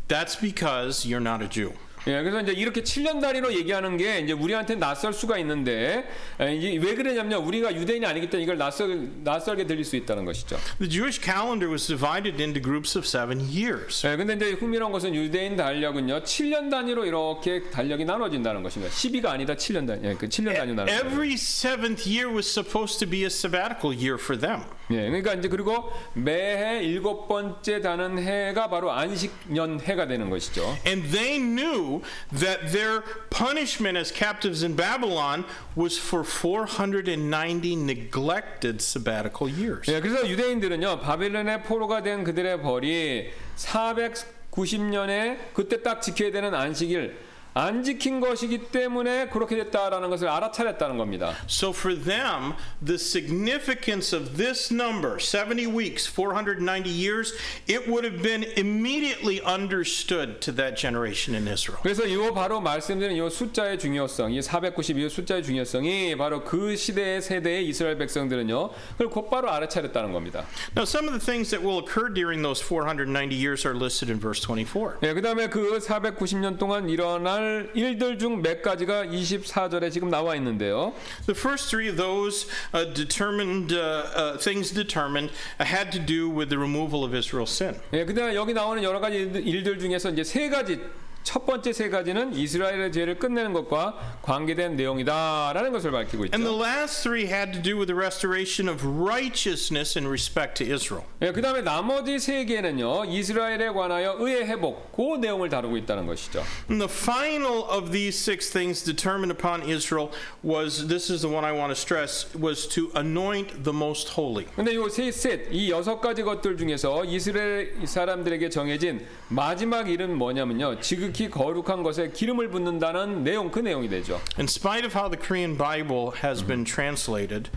That's because you're not a Jew. 예, 그래서 이제 이렇게 7년 단위로 얘기하는 게 이제 우리한테 낯설 수가 있는데 에, 이게 왜 그러냐면요. 우리가 유대인이 아니기 때문에 이걸 낯설 낯설게 들릴 수 있다는 것이죠. The Jewish calendar was divided into groups of seven years. 예, 근데 이제 흥미로운 것은 유대인 달력은요. 7년 단위로 이렇게 달력이 나눠진다는 것입니다. 10위가 아니라 7년 단위. 예, 그 7년 단위 나눠. Every seventh year was supposed to be a sabbatical year for them. 예, 그러니까 이제 그리고 매해 일곱 번째 다는 해가 바로 안식년 해가 되는 것이죠. And they knew that their punishment as captives in Babylon was for 490 neglected sabbatical years. 예, 그래서 유대인들은요 바벨론의 포로가 된 그들의 벌이 490년에 그때 딱 지켜야 되는 안식일 안 지킨 것이기 때문에 그렇게 됐다라는 것을 알아차렸다는 겁니다. So for them, the significance of this number, 70 weeks, 490 years, it would have been immediately understood to that generation in Israel. 그래서 이 바로 말씀드린 이 숫자의 중요성, 이 492 숫자의 중요성이 바로 그 시대의 세대의 이스라엘 백성들은요 그걸 곧바로 알아차렸다는 겁니다. Now, some of the things that will occur during those 490 years are listed in verse 24. 예, 그다음에 그 490년 동안 일어날 일들 중 몇 가지가 24절에 지금 나와 있는데요. The first three of those uh, determined uh, uh, things determined uh, had to do with the removal of Israel's sin. 예, 그다음에 여기 나오는 여러 가지 일들 중에서 이제 세 가지 첫 번째 세 가지는 이스라엘의 죄를 끝내는 것과 관계된 내용이다라는 것을 밝히고 And the 있죠. last three had to do with the restoration of righteousness in respect to Israel. 예, 그다음에 나머지 세 개는요 이스라엘에 관하여 의의 회복 그 내용을 다루고 있다는 것이죠. And the final of these six things determined upon Israel was this is the one I want to stress was to anoint the most holy. 근데 요세셋이 여섯 가지 것들 중에서 이스라엘 사람들에게 정해진 마지막 일은 뭐냐면요 지극 히 거룩한 것에 기름을 붓는다는 내용 그 내용이 되죠. In spite of how the Korean Bible has been translated,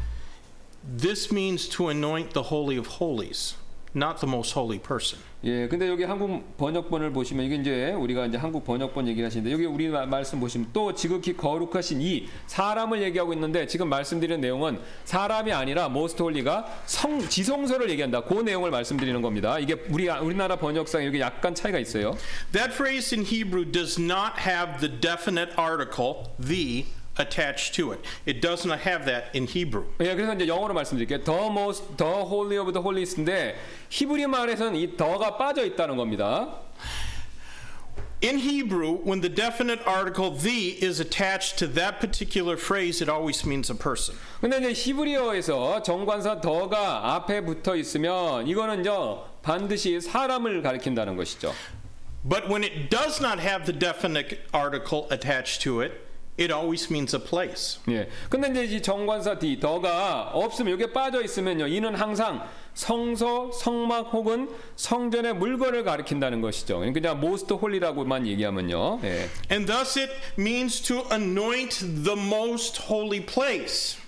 this means to anoint the holy of holies, not the most holy person. 예, 근데 여기 한국 번역본을 보시면 이게 이제 우리가 이제 한국 번역본 얘기를 하시는데 여기 우리 마- 말씀 보시면 또 지극히 거룩하신 이 사람을 얘기하고 있는데 지금 말씀드리는 내용은 사람이 아니라 모스트 홀리가 성 지성소를 얘기한다. 그 내용을 말씀드리는 겁니다. 이게 우리 우리나라 번역상에 이게 약간 차이가 있어요. That phrase in Hebrew does not have the definite article, the, attached to it. It does not have that in Hebrew. 예, 그래서 이제 영어로 말씀드릴게요. The most, the holy of the holiest인데 히브리 말에서는 이 더가 빠져 있다는 겁니다. In Hebrew, when the definite article the is attached to that particular phrase, it always means a person. 근데 이제 히브리어에서 정관사 더가 앞에 붙어 있으면 이거는요 반드시 사람을 가리킨다는 것이죠. But when it does not have the definite article attached to it, it always means a place. 예. 근데 이제 이 정관사 D 더가 없으면 여기에 빠져 있으면요 이는 항상 성소, 성막 혹은 성전의 물건을 가리킨다는 것이죠. 그냥 모스트 홀리라고만 얘기하면요. 예. And thus it means to anoint the most holy place.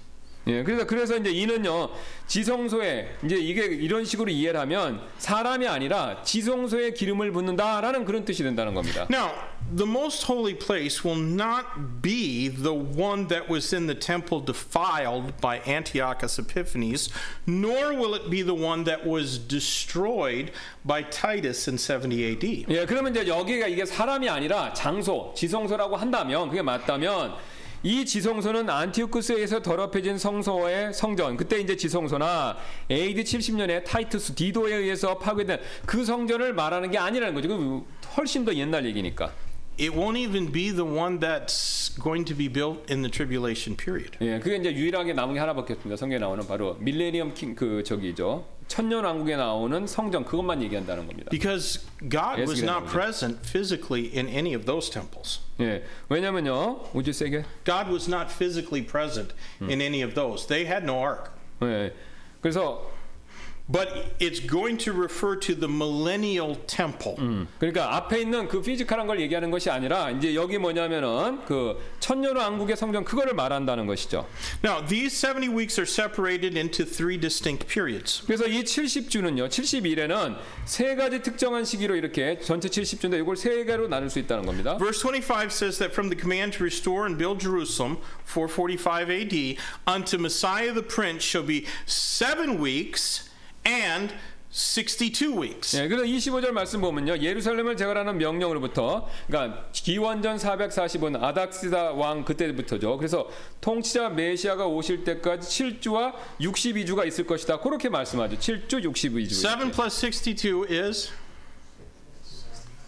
예, 그래서 그래서 이제 이는요 지성소에 이제 이게 이런 식으로 이해를 하면 사람이 아니라 지성소에 기름을 붓는다라는 그런 뜻이 된다는 겁니다. Now, the most holy place will not be the one that was in the temple defiled by Antiochus Epiphanes, nor will it be the one that was destroyed by Titus in 70 AD. 예, 그러면 이제 여기가 이게 사람이 아니라 장소, 지성소라고 한다면 그게 맞다면 이 지성소는 안티오쿠스에서 더럽혀진 성소의 성전, 그때 이제 지성소나 AD 70년에 타이투스 디도에 의해서 파괴된 그 성전을 말하는 게 아니라는 거죠. 그 훨씬 더 옛날 얘기니까. It won't even be the one that's going to be built in the tribulation period. 예, 그게 이제 유일하게 남은 게 하나밖에 없습니다. 성경에 나오는 바로 밀레니엄 킹 그 저기죠. 천년 왕국에 나오는 성전 그것만 얘기한다는 겁니다. Because God was not present physically in any of those temples. 예, 왜냐면요, 우주 세계. God was not physically present in any of those. They had no ark. 예, 그래서 But it's going to refer to the millennial temple. 그러니까 앞에 있는 그 피지컬한 걸 얘기하는 것이 아니라 이제 여기 뭐냐면은 그 천년 왕국의 성전 그거를 말한다는 것이죠. Now, these 70 weeks are separated into three distinct periods. 그래서 이 70주는요, 70일에는 세 가지 특정한 시기로 이렇게 전체 70주인데 이걸 세 개로 나눌 수 있다는 겁니다. Verse 25 says that from the command to restore and build Jerusalem, 445 AD, unto Messiah the Prince shall be seven weeks and 62 weeks. 예, 그래서 25절 말씀 보면요. 예루살렘을 제거하는 명령으로부터 그러니까 기원전 445년 아닥시다 왕 그때부터죠. 그래서 통치자 메시아가 오실 때까지 7주와 62주가 있을 것이다. 그렇게 말씀하죠. 7주 62주. 7 plus 62 is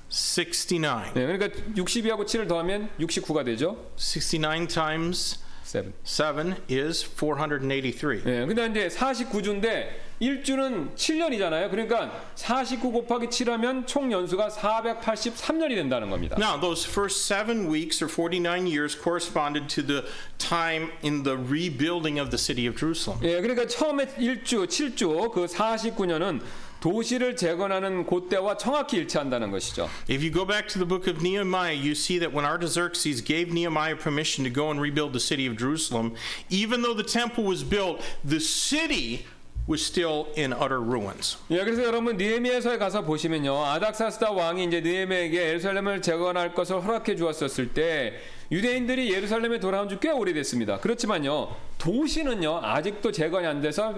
69. 네, 그러니까 62하고 7을 더하면 69가 되죠. 69 times 7. 7 is 483. 예, 근데 이제 49주인데 1주는 7년이잖아요. 그러니까 49 곱하기 7하면 총 연수가 483년이 된다는 겁니다. Now, those first seven weeks or 49 years corresponded to the time in the rebuilding of the city of Jerusalem. 예, 그러니까 처음에 1주, 7주 그 49년은 도시를 재건하는 그때와 정확히 일치한다는 것이죠. If you go back to the book of Nehemiah, you see that when Artaxerxes gave Nehemiah permission to go and rebuild the city of Jerusalem, even though the temple was built, the city was still in utter ruins. 예, 그래서 여러분 느헤미야서에 가서 보시면요. 아닥사스다 왕이 이제 느헤미야에게 예루살렘을 재건할 것을 허락해 주었었을 때 유대인들이 예루살렘에 돌아온 지 꽤 오래됐습니다. 그렇지만요. 도시는요. 아직도 재건이 안 돼서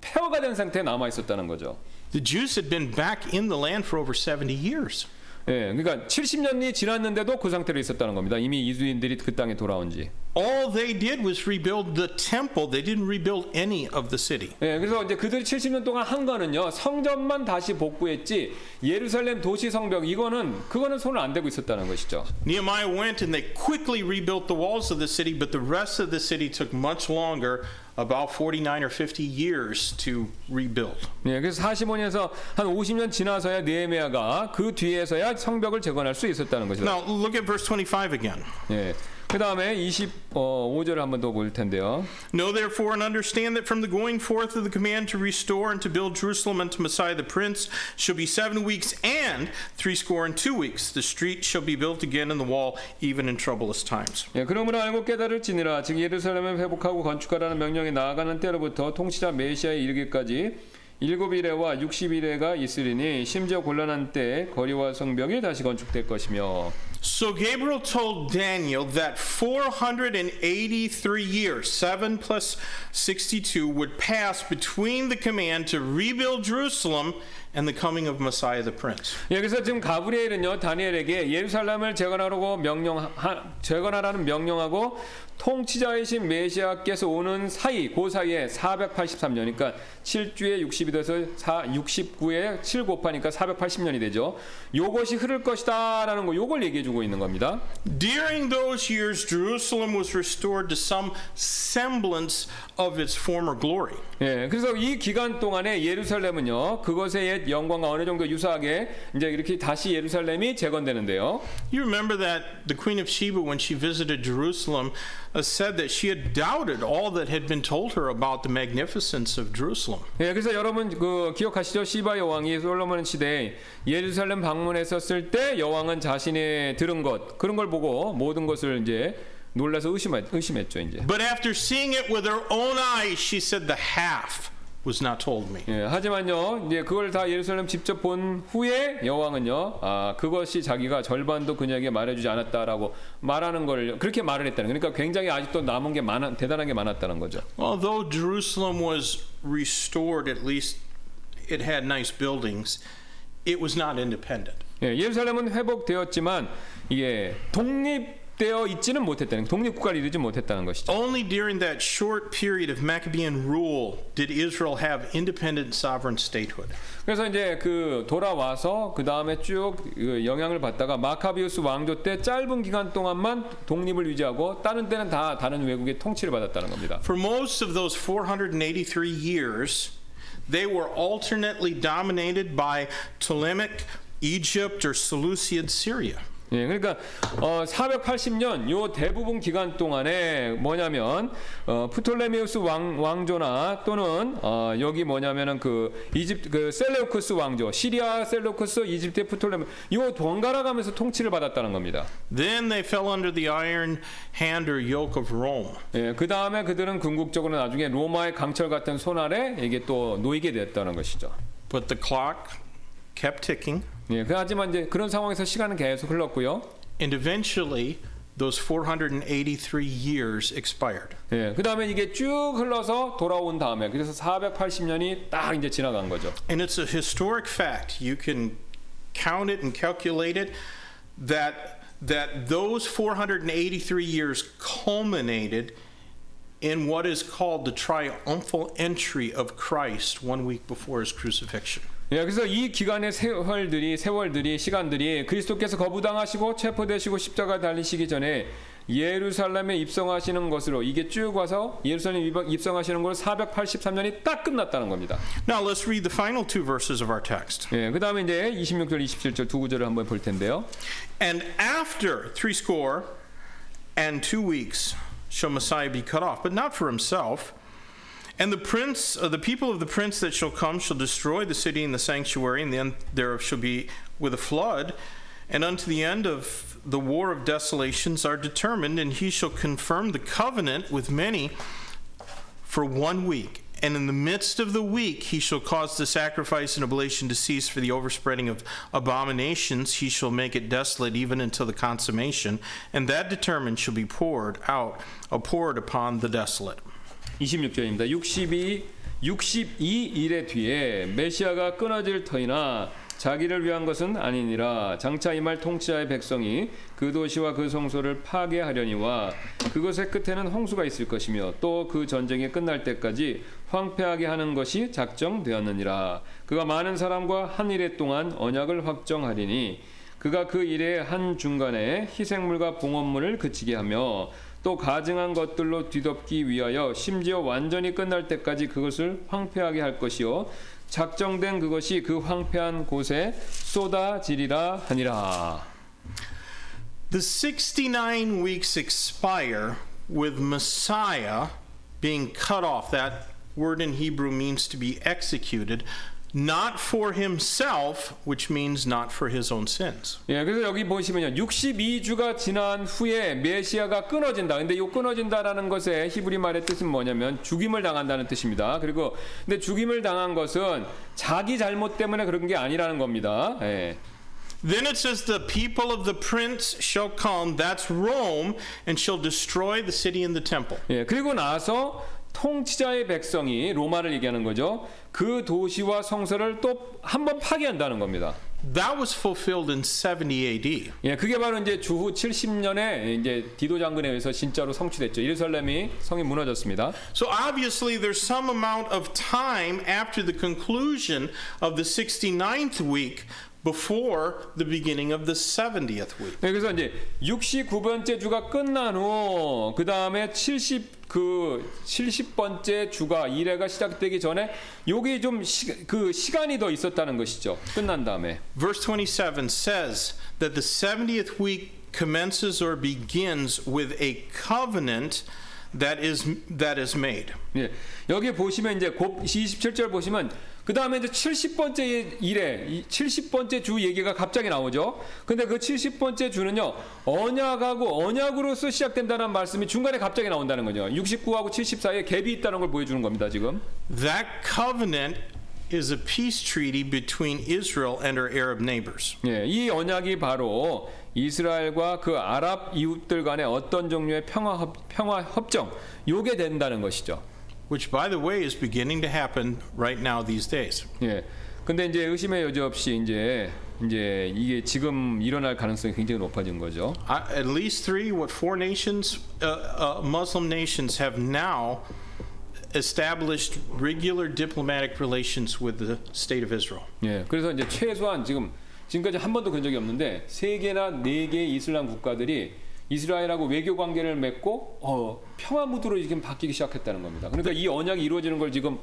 폐허가 된 상태에 남아 있었다는 거죠. The Jews had been back in the land for over 70 years. 예, 그러니까 70년이 지났는데도 그 상태로 있었다는 겁니다. 이미 이주인들이 그 땅에 돌아온 지. All they did was rebuild the temple. They didn't rebuild any of the city. 예, 그래서 이제 그들이 70년 동안 한 거는요, 성전만 다시 복구했지, 예루살렘 도시 성벽, 이거는, 그거는 손을 안 대고 있었다는 것이죠. Nehemiah went and they quickly rebuilt the walls of the city, but the rest of the city took much longer, about 49 or 50 years to rebuild. 예, 그래서 45년에서 한 50년 지나서야 느헤미야가 그 뒤에서야 성벽을 재건할 수 있었다는 것이죠. Now, look at verse 25 again. 예. 그 다음에 25절을 한번 더 볼 텐데요. Know therefore and understand that from the going forth of the command to restore and to build Jerusalem unto Messiah the Prince shall be seven weeks and threescore and two weeks. The street shall be built again and the wall even in troublous times. 예, 그러므로 알고 깨달을지니라 즉 예루살렘을 회복하고 건축하라는 명령이 나아가는 때로부터 통치자 메시아에 이르기까지 일곱 일회와 육십 일회가 있으리니 심지어 곤란한 때에 거리와 성벽이 다시 건축될 것이며 So Gabriel told Daniel that 483 years, 7 plus 62, would pass between the command to rebuild Jerusalem and the coming of Messiah the Prince. 예, 그래서 지금 가브리엘은요 다니엘에게 예루살렘을 재건하라고 명령 재건하라는 명령하고 통치자이신 메시아께서 오는 사이 그 사이에 483년 그러니까 7주에 60이 돼서 4, 69에 7 곱하니까 480년이 되죠. 요것이 흐를 것이다라는 거 요걸 얘기해 주고 있는 겁니다. During those years, Jerusalem was restored to some semblance of its former glory. 예, 그래서 이 기간 동안에 예루살렘은요 그것의 옛 영광과 어느 정도 유사하게 이제 이렇게 다시 예루살렘이 재건되는데요. You remember that the Queen of Sheba, when she visited Jerusalem, uh, said that she had doubted all that had been told her about the magnificence of Jerusalem. 예, 그래서 여러분 그 기억하시죠? 시바 여왕이 솔로몬 시대에 예루살렘 방문했었을 때 여왕은 자신이 들은 것 그런 걸 보고 모든 것을 이제 놀라서 의심했, 의심했죠 이제. But after seeing it with her own eyes, she said, The half was not told me. 예, 하지만요, 이제 그걸 다 예루살렘 직접 본 후에 여왕은요, 아 그것이 자기가 절반도 그녀에게 말해주지 않았다라고 말하는 걸 그렇게 말을 했다는. 그러니까 굉장히 아직도 남은 게 많아, 대단한 게 많았다는 거죠. Although Jerusalem was restored, at least it had nice buildings, it was not independent. 예, 예루살렘은 회복되었지만 이게 독립 되어 있지는 못했다는, 독립국가를 이루지 못했다는 것이죠. Only during that short period of Maccabean rule did Israel have independent sovereign statehood. 그래서 이제 그 돌아와서 그 다음에 쭉그 영향을 받다가 마카비우스 왕조 때 짧은 기간 동안만 독립을 유지하고 다른 때는 다 다른 외국의 통치를 받았다는 겁니다. For most of those 483 years, they were alternately dominated by Ptolemaic Egypt or Seleucid Syria. 예, 그러니까 어, 480년 요 대부분 기간 동안에 뭐냐면 어, 프톨레미우스 왕, 왕조나 또는 어, 여기 뭐냐면은 그 이집트 그 셀레우쿠스 왕조, 시리아 셀레우쿠스, 이집트의 프톨레미 요 번갈아 가면서 통치를 받았다는 겁니다. Then they fell under the iron hand or yoke of Rome. 예, 그 다음에 그들은 궁극적으로 나중에 로마의 강철 같은 손 아래 이게 또 놓이게 됐다는 것이죠. But the clock kept ticking, 예, 그 하지만 이제 그런 상황에서 시간은 계속 흘렀고요. and eventually those 483 years expired. 예, 그 다음에 이게 쭉 흘러서 돌아온 다음에 그래서 480년이 딱 이제 지나간 거죠. And it's a historic fact. You can count it and calculate it that that those 483 years culminated in what is called the triumphal entry of Christ one week before his crucifixion. 예, 그래서 이 기간의 세월들이 세월들이 시간들이 그리스도께서 거부당하시고 체포되시고 십자가 달리시기 전에 예루살렘에 입성하시는 것으로 이게 쭉 와서 예루살렘 입성하시는 걸 483년이 딱 끝났다는 겁니다. Now let's read the final two verses of our text. 예, 그다음에 이제 26절 27절 두 구절을 한번 볼 텐데요. And after threescore and two weeks shall Messiah be cut off, but not for himself. And the prince, uh, the people of the prince that shall come shall destroy the city and the sanctuary, and the end thereof shall be with a flood. And unto the end of the war of desolations are determined, and he shall confirm the covenant with many for one week. And in the midst of the week, he shall cause the sacrifice and oblation to cease for the overspreading of abominations. He shall make it desolate even until the consummation. And that determined shall be poured out, or poured upon the desolate. 26절입니다. 62 62일의 뒤에 메시아가 끊어질 터이나 자기를 위한 것은 아니니라 장차 이말 통치자의 백성이 그 도시와 그 성소를 파괴하려니와 그것의 끝에는 홍수가 있을 것이며 또 그 전쟁이 끝날 때까지 황폐하게 하는 것이 작정되었느니라 그가 많은 사람과 한 일해 동안 언약을 확정하리니 그가 그 일의 한 중간에 희생물과 봉헌물을 그치게 하며 또 가증한 것들로 뒤덮기 위하여 심지어 완전히 끝날 때까지 그것을 황폐하게 할 것이요 작정된 그것이 그 황폐한 곳에 쏟아지리라 하니라. The 69 weeks expire with Messiah being cut off. That word in Hebrew means to be executed, not for himself, which means not for his own sins. 예, 그래서 여기 보시면요. 62주가 지난 후에 메시아가 끊어진다. 근데 이 끊어진다라는 것의 히브리 말의 뜻은 뭐냐면 죽임을 당한다는 뜻입니다. 그리고 근데 죽임을 당한 것은 자기 잘못 때문에 그런 게 아니라는 겁니다. 예. Then it says, The people of the prince shall come, that's Rome, and shall destroy the city and the temple. 예, 그리고 나서 통치자의 백성이 로마를 얘기하는 거죠. 그 도시와 성서를 또 한 번 파괴한다는 겁니다. That was fulfilled in 70 AD. 예, 그게 바로 이제 주후 70년에 이제 디도 장군에 의해서 진짜로 성취됐죠. 예루살렘이 성이 무너졌습니다. So obviously, there's some amount of time after the conclusion of the 69th week before the beginning of the 70th week. 네, 그래서 이제 69번째 주가 끝난 후 그 다음에 70 그 70번째 주가 일회가 시작되기 전에 여기 좀 그 시간이 더 있었다는 것이죠. 끝난 다음에. Verse 27 says that the 70th week commences or begins with a covenant that is that is made. 예. 여기 보시면 이제 곱 27절 보시면 그 다음에 이제 70번째 일에 이 70번째 주 얘기가 갑자기 나오죠. 근데 그 70번째 주는요 언약하고 언약으로서 시작된다는 말씀이 중간에 갑자기 나온다는 거죠. 69하고 70 사이에 갭이 있다는 걸 보여주는 겁니다. 지금. That covenant is a peace treaty between Israel and her Arab neighbors. 예, 이 언약이 바로 이스라엘과 그 아랍 이웃들 간의 어떤 종류의 평화 협, 평화 협정 요게 된다는 것이죠. which by the way is beginning to happen right now these days. 예. 근데 이제 의심의 여지 없이 이제 이제 이게 지금 일어날 가능성이 굉장히 높아진 거죠. I, at least three, what four nations, uh, uh, Muslim nations, have now established regular diplomatic relations with the state of Israel. 예. 그래서 이제 최소한 지금 지금까지 한 번도 그런 적이 없는데 세 개나 네 개의 이슬람 국가들이 이스라엘하고 외교 관계를 맺고 어, 평화 무드로 지금 바뀌기 시작했다는 겁니다. 그러니까 이 언약이 이루어지는 걸 지금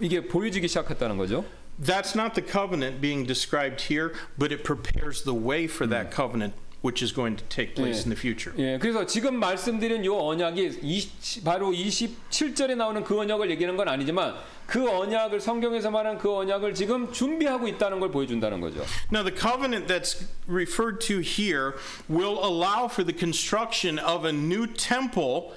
이게 보여지기 시작했다는 거죠. That's not the covenant being described here, but it prepares the way for that covenant, which is going to take place in the future. 예, 그래서 지금 말씀드린 요 언약이 20, 바로 27절에 나오는 그 언약을 얘기하는 건 아니지만 그 언약을 성경에서 말하는 그 언약을 지금 준비하고 있다는 걸 보여준다는 거죠. Now, the covenant that's referred to here will allow for the construction of a new temple,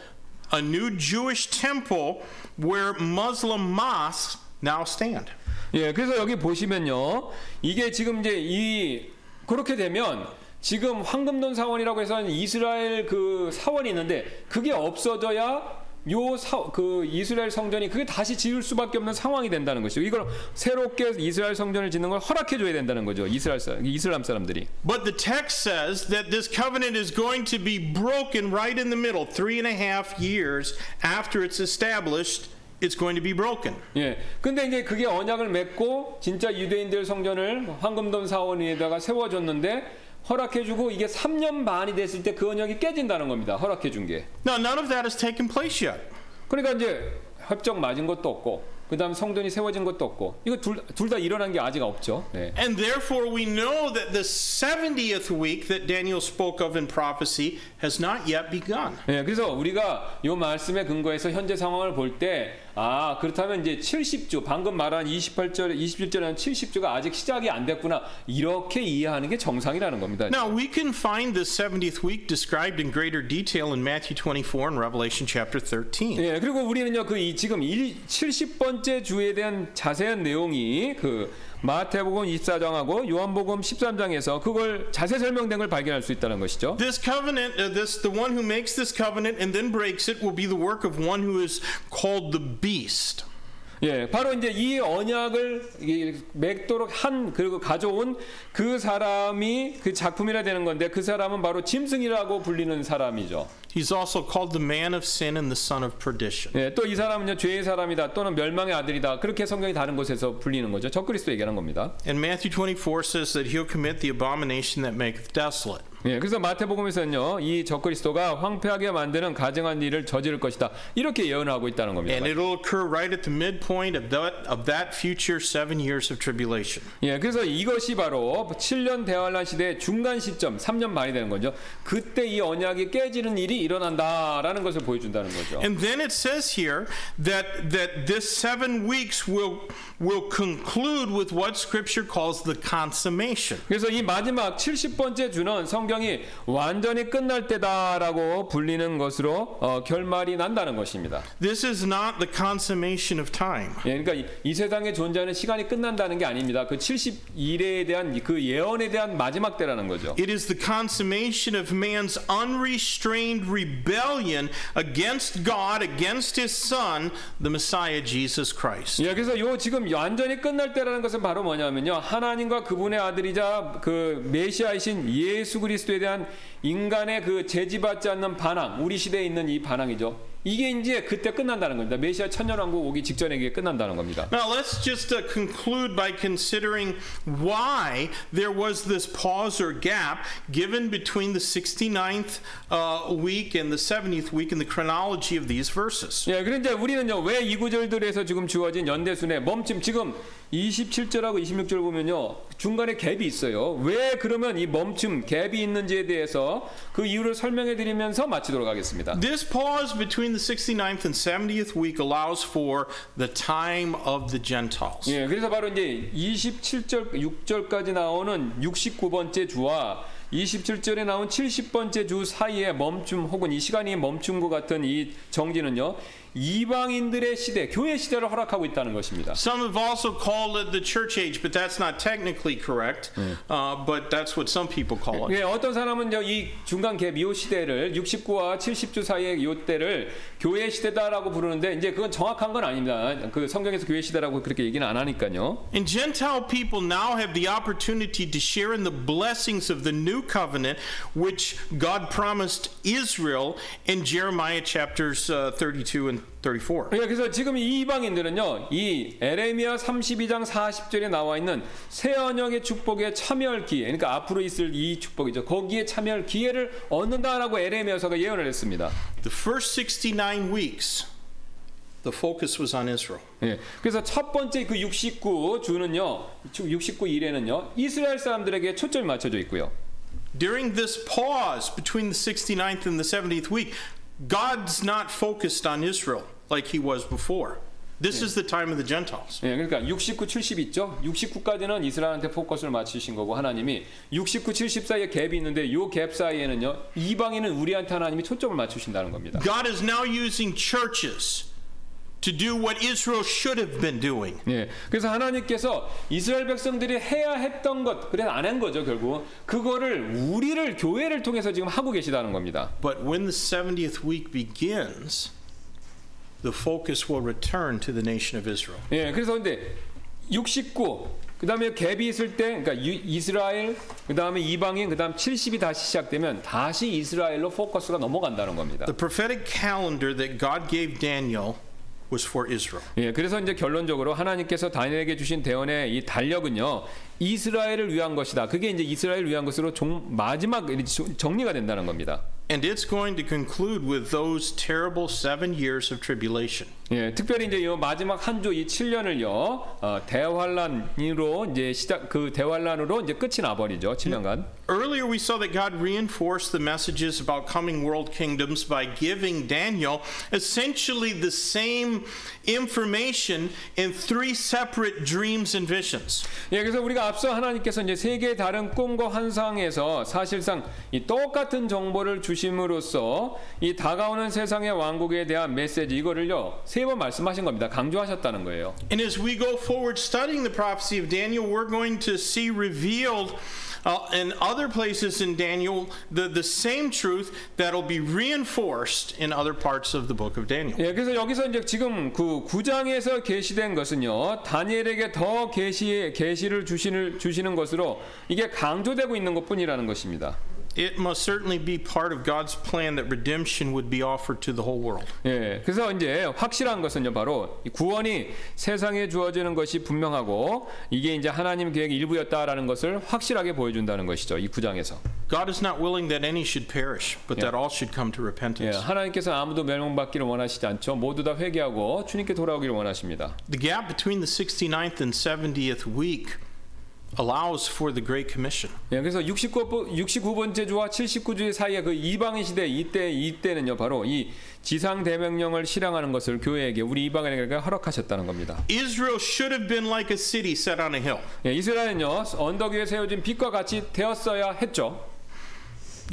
a new Jewish temple where Muslim mosques now stand. 예, 그래서 여기 보시면요, 이게 지금 이제 이 그렇게 되면 지금 황금돈 사원이라고 해서 이스라엘 그 사원이 있는데 그게 없어져야 요그 이스라엘 성전이 그게 다시 지을 수밖에 없는 상황이 된다는 것이죠. 이걸 새롭게 이스라엘 성전을 짓는 걸 허락해 줘야 된다는 거죠. 이스라엘 사, 이슬람 사람들이. But the text says that this covenant is going to be broken right in the middle, three and a half years after it's established. It's going to be broken. 예. 근데 이제 그게 언약을 맺고 진짜 유대인들 성전을 황금돈 사원에다가 세워줬는데 허락해주고 이게 3년 반이 됐을 때 그 언약이 깨진다는 겁니다. 허락해준 게. Now, none of that has taken place yet. 그러니까 이제 협정 맞은 것도 없고 그다음 성전이 세워진 것도 없고 이거 둘둘다 일어난 게 아직 없죠. 네. And therefore, we know that the 70th week that Daniel spoke of in prophecy has not yet begun. 네, 그래서 우리가 이 말씀에 근거해서 현재 상황을 볼 때 아, 그렇다면 이제 70주 방금 말한 28절 27절에는 70주가 아직 시작이 안 됐구나. 이렇게 이해하는 게 정상이라는 겁니다. Now, we can find the 70th week described in greater detail in Matthew 24 and Revelation chapter 13. 예, 그리고 우리는요, 그 이 지금 1, 70번째 주에 대한 자세한 내용이 그 마태복음 24장하고 요한복음 13장에서 그걸 자세 설명된 걸 발견할 수 있다는 것이죠. This covenant, uh, this the one who makes this covenant and then breaks it will be the work of one who is called the beast. 예, 바로 이제 이 언약을 이 맺도록 한 그리고 가져온 그 사람이 그 작품이라 되는 건데 그 사람은 바로 짐승이라고 불리는 사람이죠. He's also called the man of sin and the son of perdition. 예, 또 이 사람은요 죄의 사람이다 또는 멸망의 아들이다 그렇게 성경이 다른 곳에서 불리는 거죠. 적그리스도 얘기하는 겁니다. And Matthew 24 says that he'll commit the abomination that maketh desolate. 예, 그래서 마태복음에서는요 이 적그리스도가 황폐하게 만드는 가증한 일을 저지를 것이다 이렇게 예언하고 있다는 겁니다. And it'll occur right at the midpoint of that of that future seven years of tribulation. 예, 그래서 이것이 바로 7년 대환란 시대의 중간 시점, 3년 반이 되는 거죠. 그때 이 언약이 깨지는 일이 일어난다라는 것을 보여준다는 거죠. And then it says here that that this seven weeks will will conclude with what Scripture calls the consummation. 그래서 이 마지막 70번째 주는 성경 이 완전히 끝날 때다라고 불리는 것으로 어, 결말이 난다는 것입니다. This is not the consummation of time. 예, 그러니까 이, 이 세상에 존재하는 시간이 끝난다는 게 아닙니다. 그 71회에 대한 그 예언에 대한 마지막 때라는 거죠. It is the consummation of man's unrestrained rebellion against God, against his son, the Messiah Jesus Christ. 예, 그래서 요 지금 완전히 끝날 때라는 것은 바로 뭐냐면요. 하나님과 그분의 아들이자 그 메시아이신 예수 그리스도 에 대한 인간의 그 제지받지 않는 반항, 우리 시대에 있는 이 반항이죠. 이게 이제 그때 끝난다는 겁니다. 메시아 천년 왕국 오기 직전에 이게 끝난다는 겁니다. Now, let's just uh, conclude by considering why there was this pause or gap given between the 69th uh, week and the 70th week in the chronology of these verses. 예, 그런데 우리는요, 왜 이 구절들에서 지금 주어진 연대순의 멈춤, 지금 27절하고 26절 보면요, 중간에 갭이 있어요. 왜 그러면 이 멈춤, 갭이 있는지에 대해서 그 이유를 설명해 드리면서 마치도록 하겠습니다. This pause between between the 69th and 70th week allows for the time of the Gentiles. 예, 그래서 바로 이제 27절 6절까지 나오는 69번째 주와 27절에 나온 70번째 주 사이에 멈춤 혹은 이 시간이 멈춘 것 같은 이 정지는요. 이방인들의 시대, 교회 시대를 허락하고 있다는 것입니다. Some have also called it the church age, but that's not technically correct. Uh, but that's what some people call it. 예, 어떤 사람은 이제 이 중간 갭 이 시대를 69와 70주 사이의 이 때를 교회 시대다라고 부르는데 이제 그건 정확한 건 아닙니다. 그 성경에서 교회 시대라고 그렇게 얘기는 안 하니까요. And Gentile people now have the opportunity to share in the blessings of the new covenant, which God promised Israel in Jeremiah chapters uh, 32 and 34. 예, 그래서 지금 이 이방인들은요, 이 에레미야 32장 40절에 나와 있는 새 언약의 축복에 참여할 기회, 그러니까 앞으로 있을 이 축복이죠. 거기에 참여할 기회를 얻는다라고 에레미야서가 예언을 했습니다. The first 69 weeks, the focus was on Israel. 예, 그래서 첫 번째 그 69 주는요, 69 일에는요, 이스라엘 사람들에게 초점이 맞춰져 있고요. During this pause between the 69th and the 70th week, God's not focused on Israel like he was before. This is the time of the Gentiles. 예, 그러니까 69, 70 있죠. 69까지는 이스라엘한테 포커스를 맞추신 거고 하나님이 69, 70 사이에 갭이 있는데 이 갭 사이에는요, 이방인은 우리한테 하나님이 초점을 맞추신다는 겁니다. God is now using churches to do what Israel should have been doing. 예, 그래서 하나님께서 이스라엘 백성들이 해야 했던 것, 그래서 안 한 거죠 결국. 그거를 우리를 교회를 통해서 지금 하고 계시다는 겁니다. But when the 70th week begins, the focus will return to the nation of Israel. 예, 그래서 근데 69, 그 다음에 갭이 있을 때, 그러니까 유- 이스라엘, 그 다음에 이방인, 그 다음 70이 다시 시작되면 다시 이스라엘로 포커스가 넘어간다는 겁니다. The prophetic calendar that God gave Daniel was for Israel. 예, 그래서 이제 결론적으로 하나님께서 다니엘에게 주신 대언의 이 달력은요, 이스라엘을 위한 것이다. 그게 이제 이스라엘을 위한 것으로 종, 마지막 정리가 된다는 겁니다. And it's going to conclude with those terrible seven years of tribulation. 예, 특별히 이제 이 마지막 한 주 이 7년을요, 어, 대환란으로 이제 시작 그 대환란으로 이제 끝이 나버리죠. 7년간. Earlier, we saw that God reinforced the messages about coming world kingdoms by giving Daniel essentially the same information in three separate dreams and visions. 예, 그래서 우리가 앞서 하나님께서 이제 세 개의 다른 꿈과 환상에서 사실상 이 똑같은 정보를 주심으로써 이 다가오는 세상의 왕국에 대한 메시지 이거를요 세번 말씀하신 겁니다. 강조하셨다는 거예요. And as we go forward studying the prophecy of Daniel, we're going to see revealed uh, in other places in Daniel the, the same truth that'll be reinforced in other parts of the book of Daniel. 예, 그래서 여기서 이제 지금 그 9장에서 계시된 것은요 다니엘에게 더 계시 계시를 주시는 주시는 것으로 이게 강조되고 있는 것뿐이라는 것입니다. It must certainly be part of God's plan that redemption would be offered to the whole world. 예, 그래서 이제 확실한 것은요, 바로 이 구원이 세상에 주어지는 것이 분명하고 이게 이제 하나님 계획 일부였다라는 것을 확실하게 보여준다는 것이죠. 이 구장에서. God is not willing that any should perish, but that all should come to 예, repentance. 하나님께서 아무도 멸망받기를 원하시지 않죠. 모두 다 회개하고 주님께 돌아오기를 원하십니다. The gap between the 69th and 70th week allows for the Great Commission. 예, 그래서 69, 69번째 주와 79주 사이에 그 이방인 시대 이때 이때는요, 바로 이 지상 대명령을 실행하는 것을 교회에게 우리 이방인에게 허락하셨다는 겁니다. Israel should have been like a city set on a hill. 예, 이스라엘은요 언덕 위에 세워진 빛과 같이 되었어야 했죠.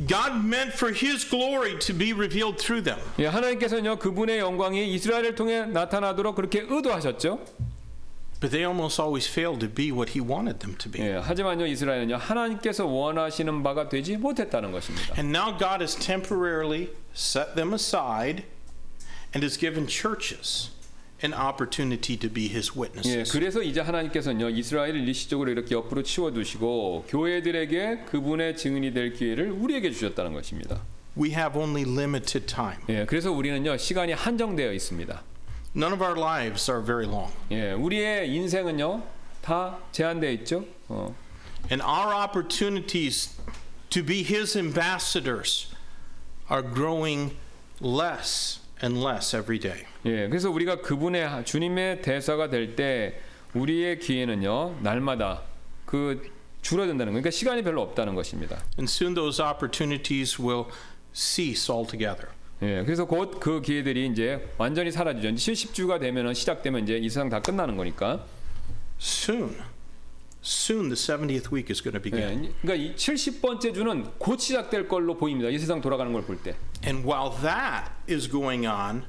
God meant for His glory to be revealed through them. 예, 하나님께서는요 그분의 영광이 이스라엘을 통해 나타나도록 그렇게 의도하셨죠. But they almost always failed to be what He wanted them to be. 예, 하지만요 이스라엘은요 하나님께서 원하시는 바가 되지 못했다는 것입니다. And now God has temporarily set them aside and has given churches an opportunity to be His 예, witnesses. 그래서 이제 하나님께서는요 이스라엘을 일시적으로 이렇게 옆으로 치워두시고 교회들에게 그분의 증인이 될 기회를 우리에게 주셨다는 것입니다. We have only limited time. 예, 그래서 우리는요 시간이 한정되어 있습니다. None of our lives are very long. 예, 우리의 인생은요 다 제한되어 있죠. 어, And our opportunities to be His ambassadors are growing less and less every day. 예, 그래서 우리가 그분의 주님의 대사가 될 때 우리의 기회는요 날마다 그 줄어든다는 거. 그러니까 시간이 별로 없다는 것입니다. And soon those opportunities will cease altogether. 예, 그래서 곧 그 기회들이 이제 완전히 사라지죠. 이제 70주가 되면은 시작되면 이제 이 세상 다 끝나는 거니까. Soon, soon the 70th week is going to begin. 예, 그러니까 이 70번째 주는 곧 시작될 걸로 보입니다. 이 세상 돌아가는 걸 볼 때. And while that is going on,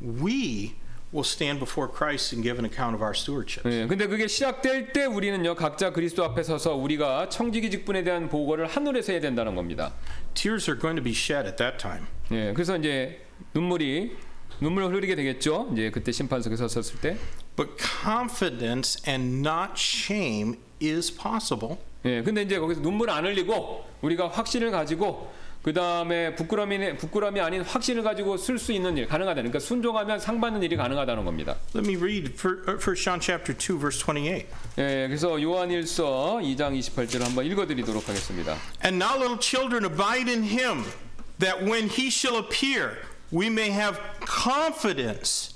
we will stand before Christ and give an account of our stewardship. 예, 근데 그게 시작될 때 우리는요 각자 그리스도 앞에 서서 우리가 청지기 직분에 대한 보고를 하늘에서 해야 된다는 겁니다. Tears are going to be shed at that time. 예, 그래서 이제 눈물이 눈물을 흐르게 되겠죠. 이제 그때 심판석에 섰을 때. But confidence and not shame is possible 예, 근데 이제 거기서 눈물 안 흘리고 우리가 확신을 가지고 그 다음에 부끄러움이 부끄러움이 아닌 확신을 가지고 쓸 수 있는 일 가능하다. 그러니까 순종하면 상 받는 일이 가능하다는 겁니다. Let me read 1 John chapter 2 verse 28. 예, 그래서 요한일서 2장 28절을 한번 읽어드리도록 하겠습니다. And now little children abide in him that when he shall appear we may have confidence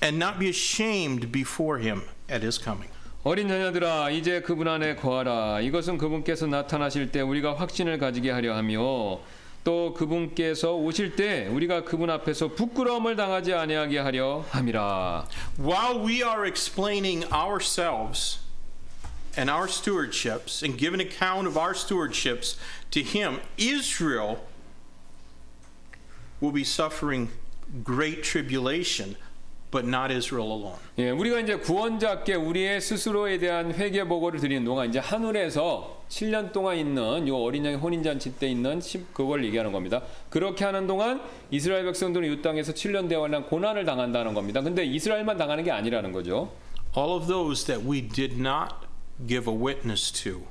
and not be ashamed before him at his coming. 어린 자녀들아 이제 그분 안에 거하라 이것은 그분께서 나타나실 때 우리가 확신을 가지게 하려 하며 또 그분께서 오실 때 우리가 그분 앞에서 부끄러움을 당하지 아니하게 하려 함이라 While we are explaining ourselves and our stewardships and giving account of our stewardships to him, Israel will be suffering great tribulation, but not Israel alone. 예, 우리가 이제 구원자께 우리의 스스로에 대한 회개 보고를 드리는 동안 이제 하늘에서 7년 동안 있는 요 어린 양의 혼인 잔치 때 있는 십- 그걸 얘기하는 겁니다. 그렇게 하는 동안 이스라엘 백성들은 이 땅에서 7년 대환란 고난을 당한다는 겁니다. 근데 이스라엘만 당하는 게 아니라는 거죠. All of those that we did not give a witness to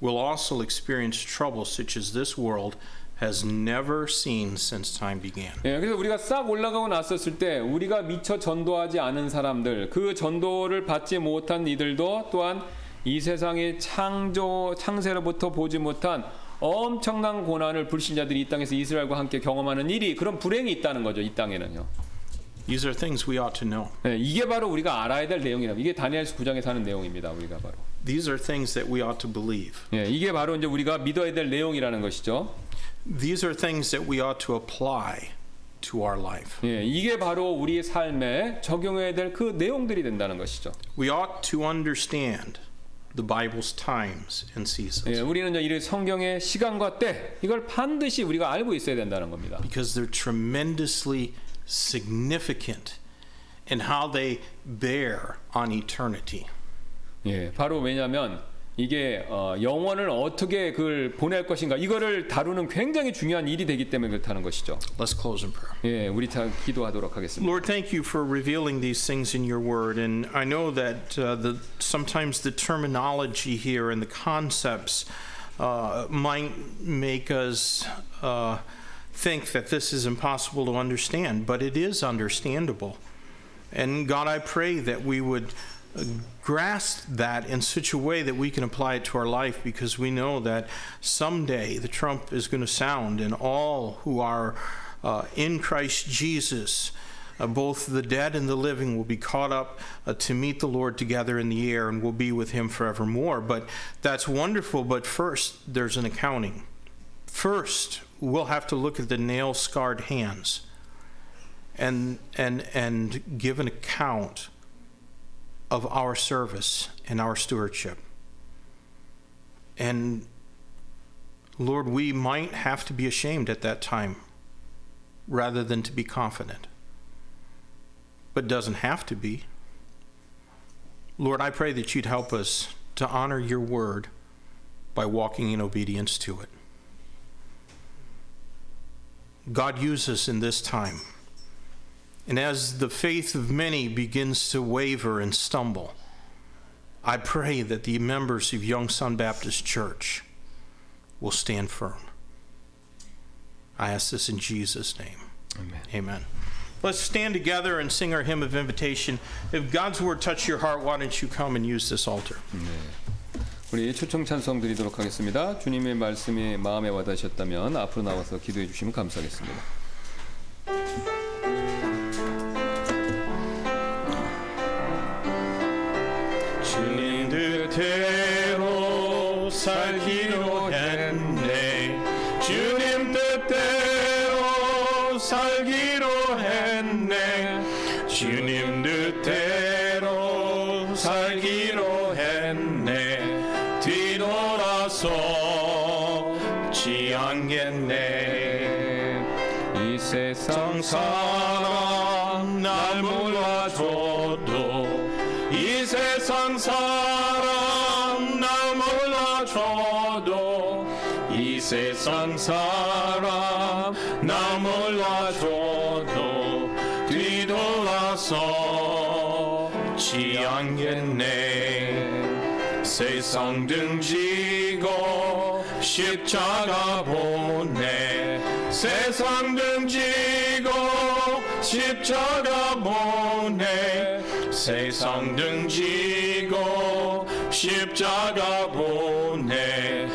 will also experience trouble such as this world has never seen since time began. 예, 그래서 우리가 싹 올라가고 났었을 때 우리가 미처 전도하지 않은 사람들, 그 전도를 받지 못한 이들도 또한 이 세상의 창조 창세로부터 보지 못한 엄청난 고난을 불신자들이 이 땅에서 이스라엘과 함께 경험하는 일이 그런 불행이 있다는 거죠. 이 땅에는요. These are things we ought to know. 예, 이게 바로 우리가 알아야 될 내용이라. 이게 다니엘서 9장에 사는 내용입니다. 우리가 바로. These are things that we ought to believe. 예, 이게 바로 이제 우리가 믿어야 될 내용이라는 것이죠. These are things that we ought to apply to our life. 예, 이게 바로 우리의 삶에 적용해야 될 그 내용들이 된다는 것이죠. We ought to understand the Bible's times and seasons 예, 우리는 이제 이 성경의 시간과 때 이걸 반드시 우리가 알고 있어야 된다는 겁니다. because they're tremendously significant in how they bear on eternity. 예, 바로 왜냐하면 이게 어, 영원을 어떻게 그걸 보낼 것인가 이거를 다루는 굉장히 중요한 일이 되기 때문에 그렇다는 것이죠. Let's close in prayer. 예, 우리 다 기도하도록 하겠습니다. Lord, thank you for revealing these things in your word. And I know that uh, the, sometimes the terminology here and the concepts uh, might make us uh, think that this is impossible to understand, but it is understandable. And God, I pray that we would uh, grasp that in such a way that we can apply it to our life because we know that someday the trump is going to sound and all who are uh, in Christ Jesus, uh, both the dead and the living, will be caught up uh, to meet the Lord together in the air and will be with Him forevermore. But that's wonderful. But first, there's an accounting. First, we'll have to look at the nail scarred hands and, and, and give an account of our service and our stewardship. And Lord, we might have to be ashamed at that time rather than to be confident. But doesn't have to be. Lord, I pray that you'd help us to honor your word by walking in obedience to it. God, use us in this time. And as the faith of many begins to waver and stumble, I pray that the members of Young Sun Baptist Church will stand firm. I ask this in Jesus' name. 아멘. Amen. Let's stand together and sing our hymn of invitation. If God's word touched your heart, why don't you come and use this altar? 우리 초청 찬송 드리도록 하겠습니다. 주님의 말씀이 마음에 와닿으셨다면 앞으로 나와서 기도해 주시면 감사하겠습니다. 주님 뜻대로 살기로 사람 날 몰라줘도 뒤돌아서 지 않겠네. 세상 등지고 십자가 보내 세상 등지고 십자가 보내 세상 등지고 십자가 보내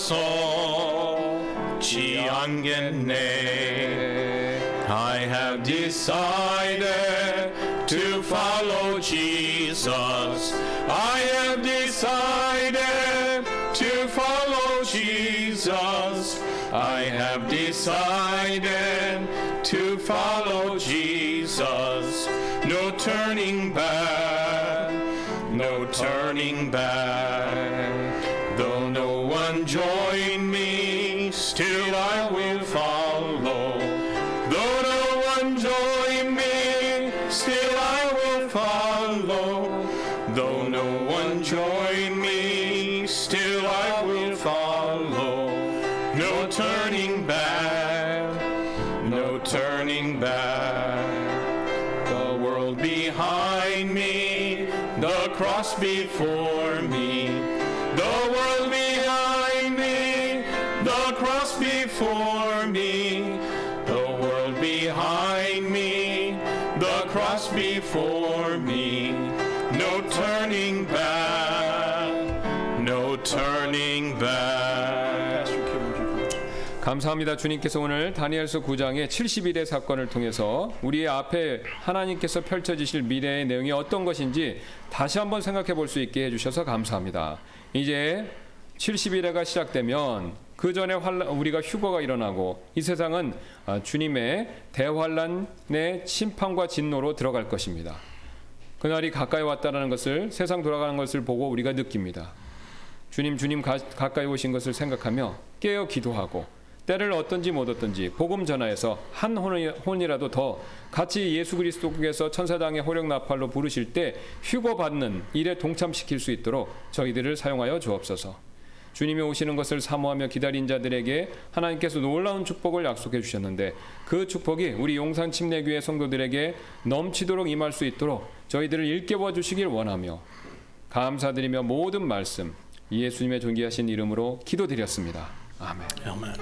soul, Chiangene. I have decided to follow Jesus. I have decided to follow Jesus. I have decided 감사합니다. 주님께서 오늘 다니엘서 9장의 70일의 사건을 통해서 우리의 앞에 하나님께서 펼쳐지실 미래의 내용이 어떤 것인지 다시 한번 생각해 볼 수 있게 해주셔서 감사합니다. 이제 70일회가 시작되면 그 전에 우리가 휴거가 일어나고 이 세상은 아, 주님의 대환란의 심판과 진노로 들어갈 것입니다. 그날이 가까이 왔다는 것을 세상 돌아가는 것을 보고 우리가 느낍니다. 주님 주님 가, 가까이 오신 것을 생각하며 깨어 기도하고 때를 어떤지 못 어떤지 복음 전하에서 한 혼이, 혼이라도 더 같이 예수 그리스도께서 천사장의 호령 나팔로 부르실 때 휴거 받는 일에 동참시킬 수 있도록 저희들을 사용하여 주옵소서. 주님이 오시는 것을 사모하며 기다린 자들에게 하나님께서 놀라운 축복을 약속해 주셨는데 그 축복이 우리 용산 침례교회 성도들에게 넘치도록 임할 수 있도록 저희들을 일깨워 주시길 원하며 감사드리며 모든 말씀 예수님의 존귀하신 이름으로 기도드렸습니다. Amen. Amen.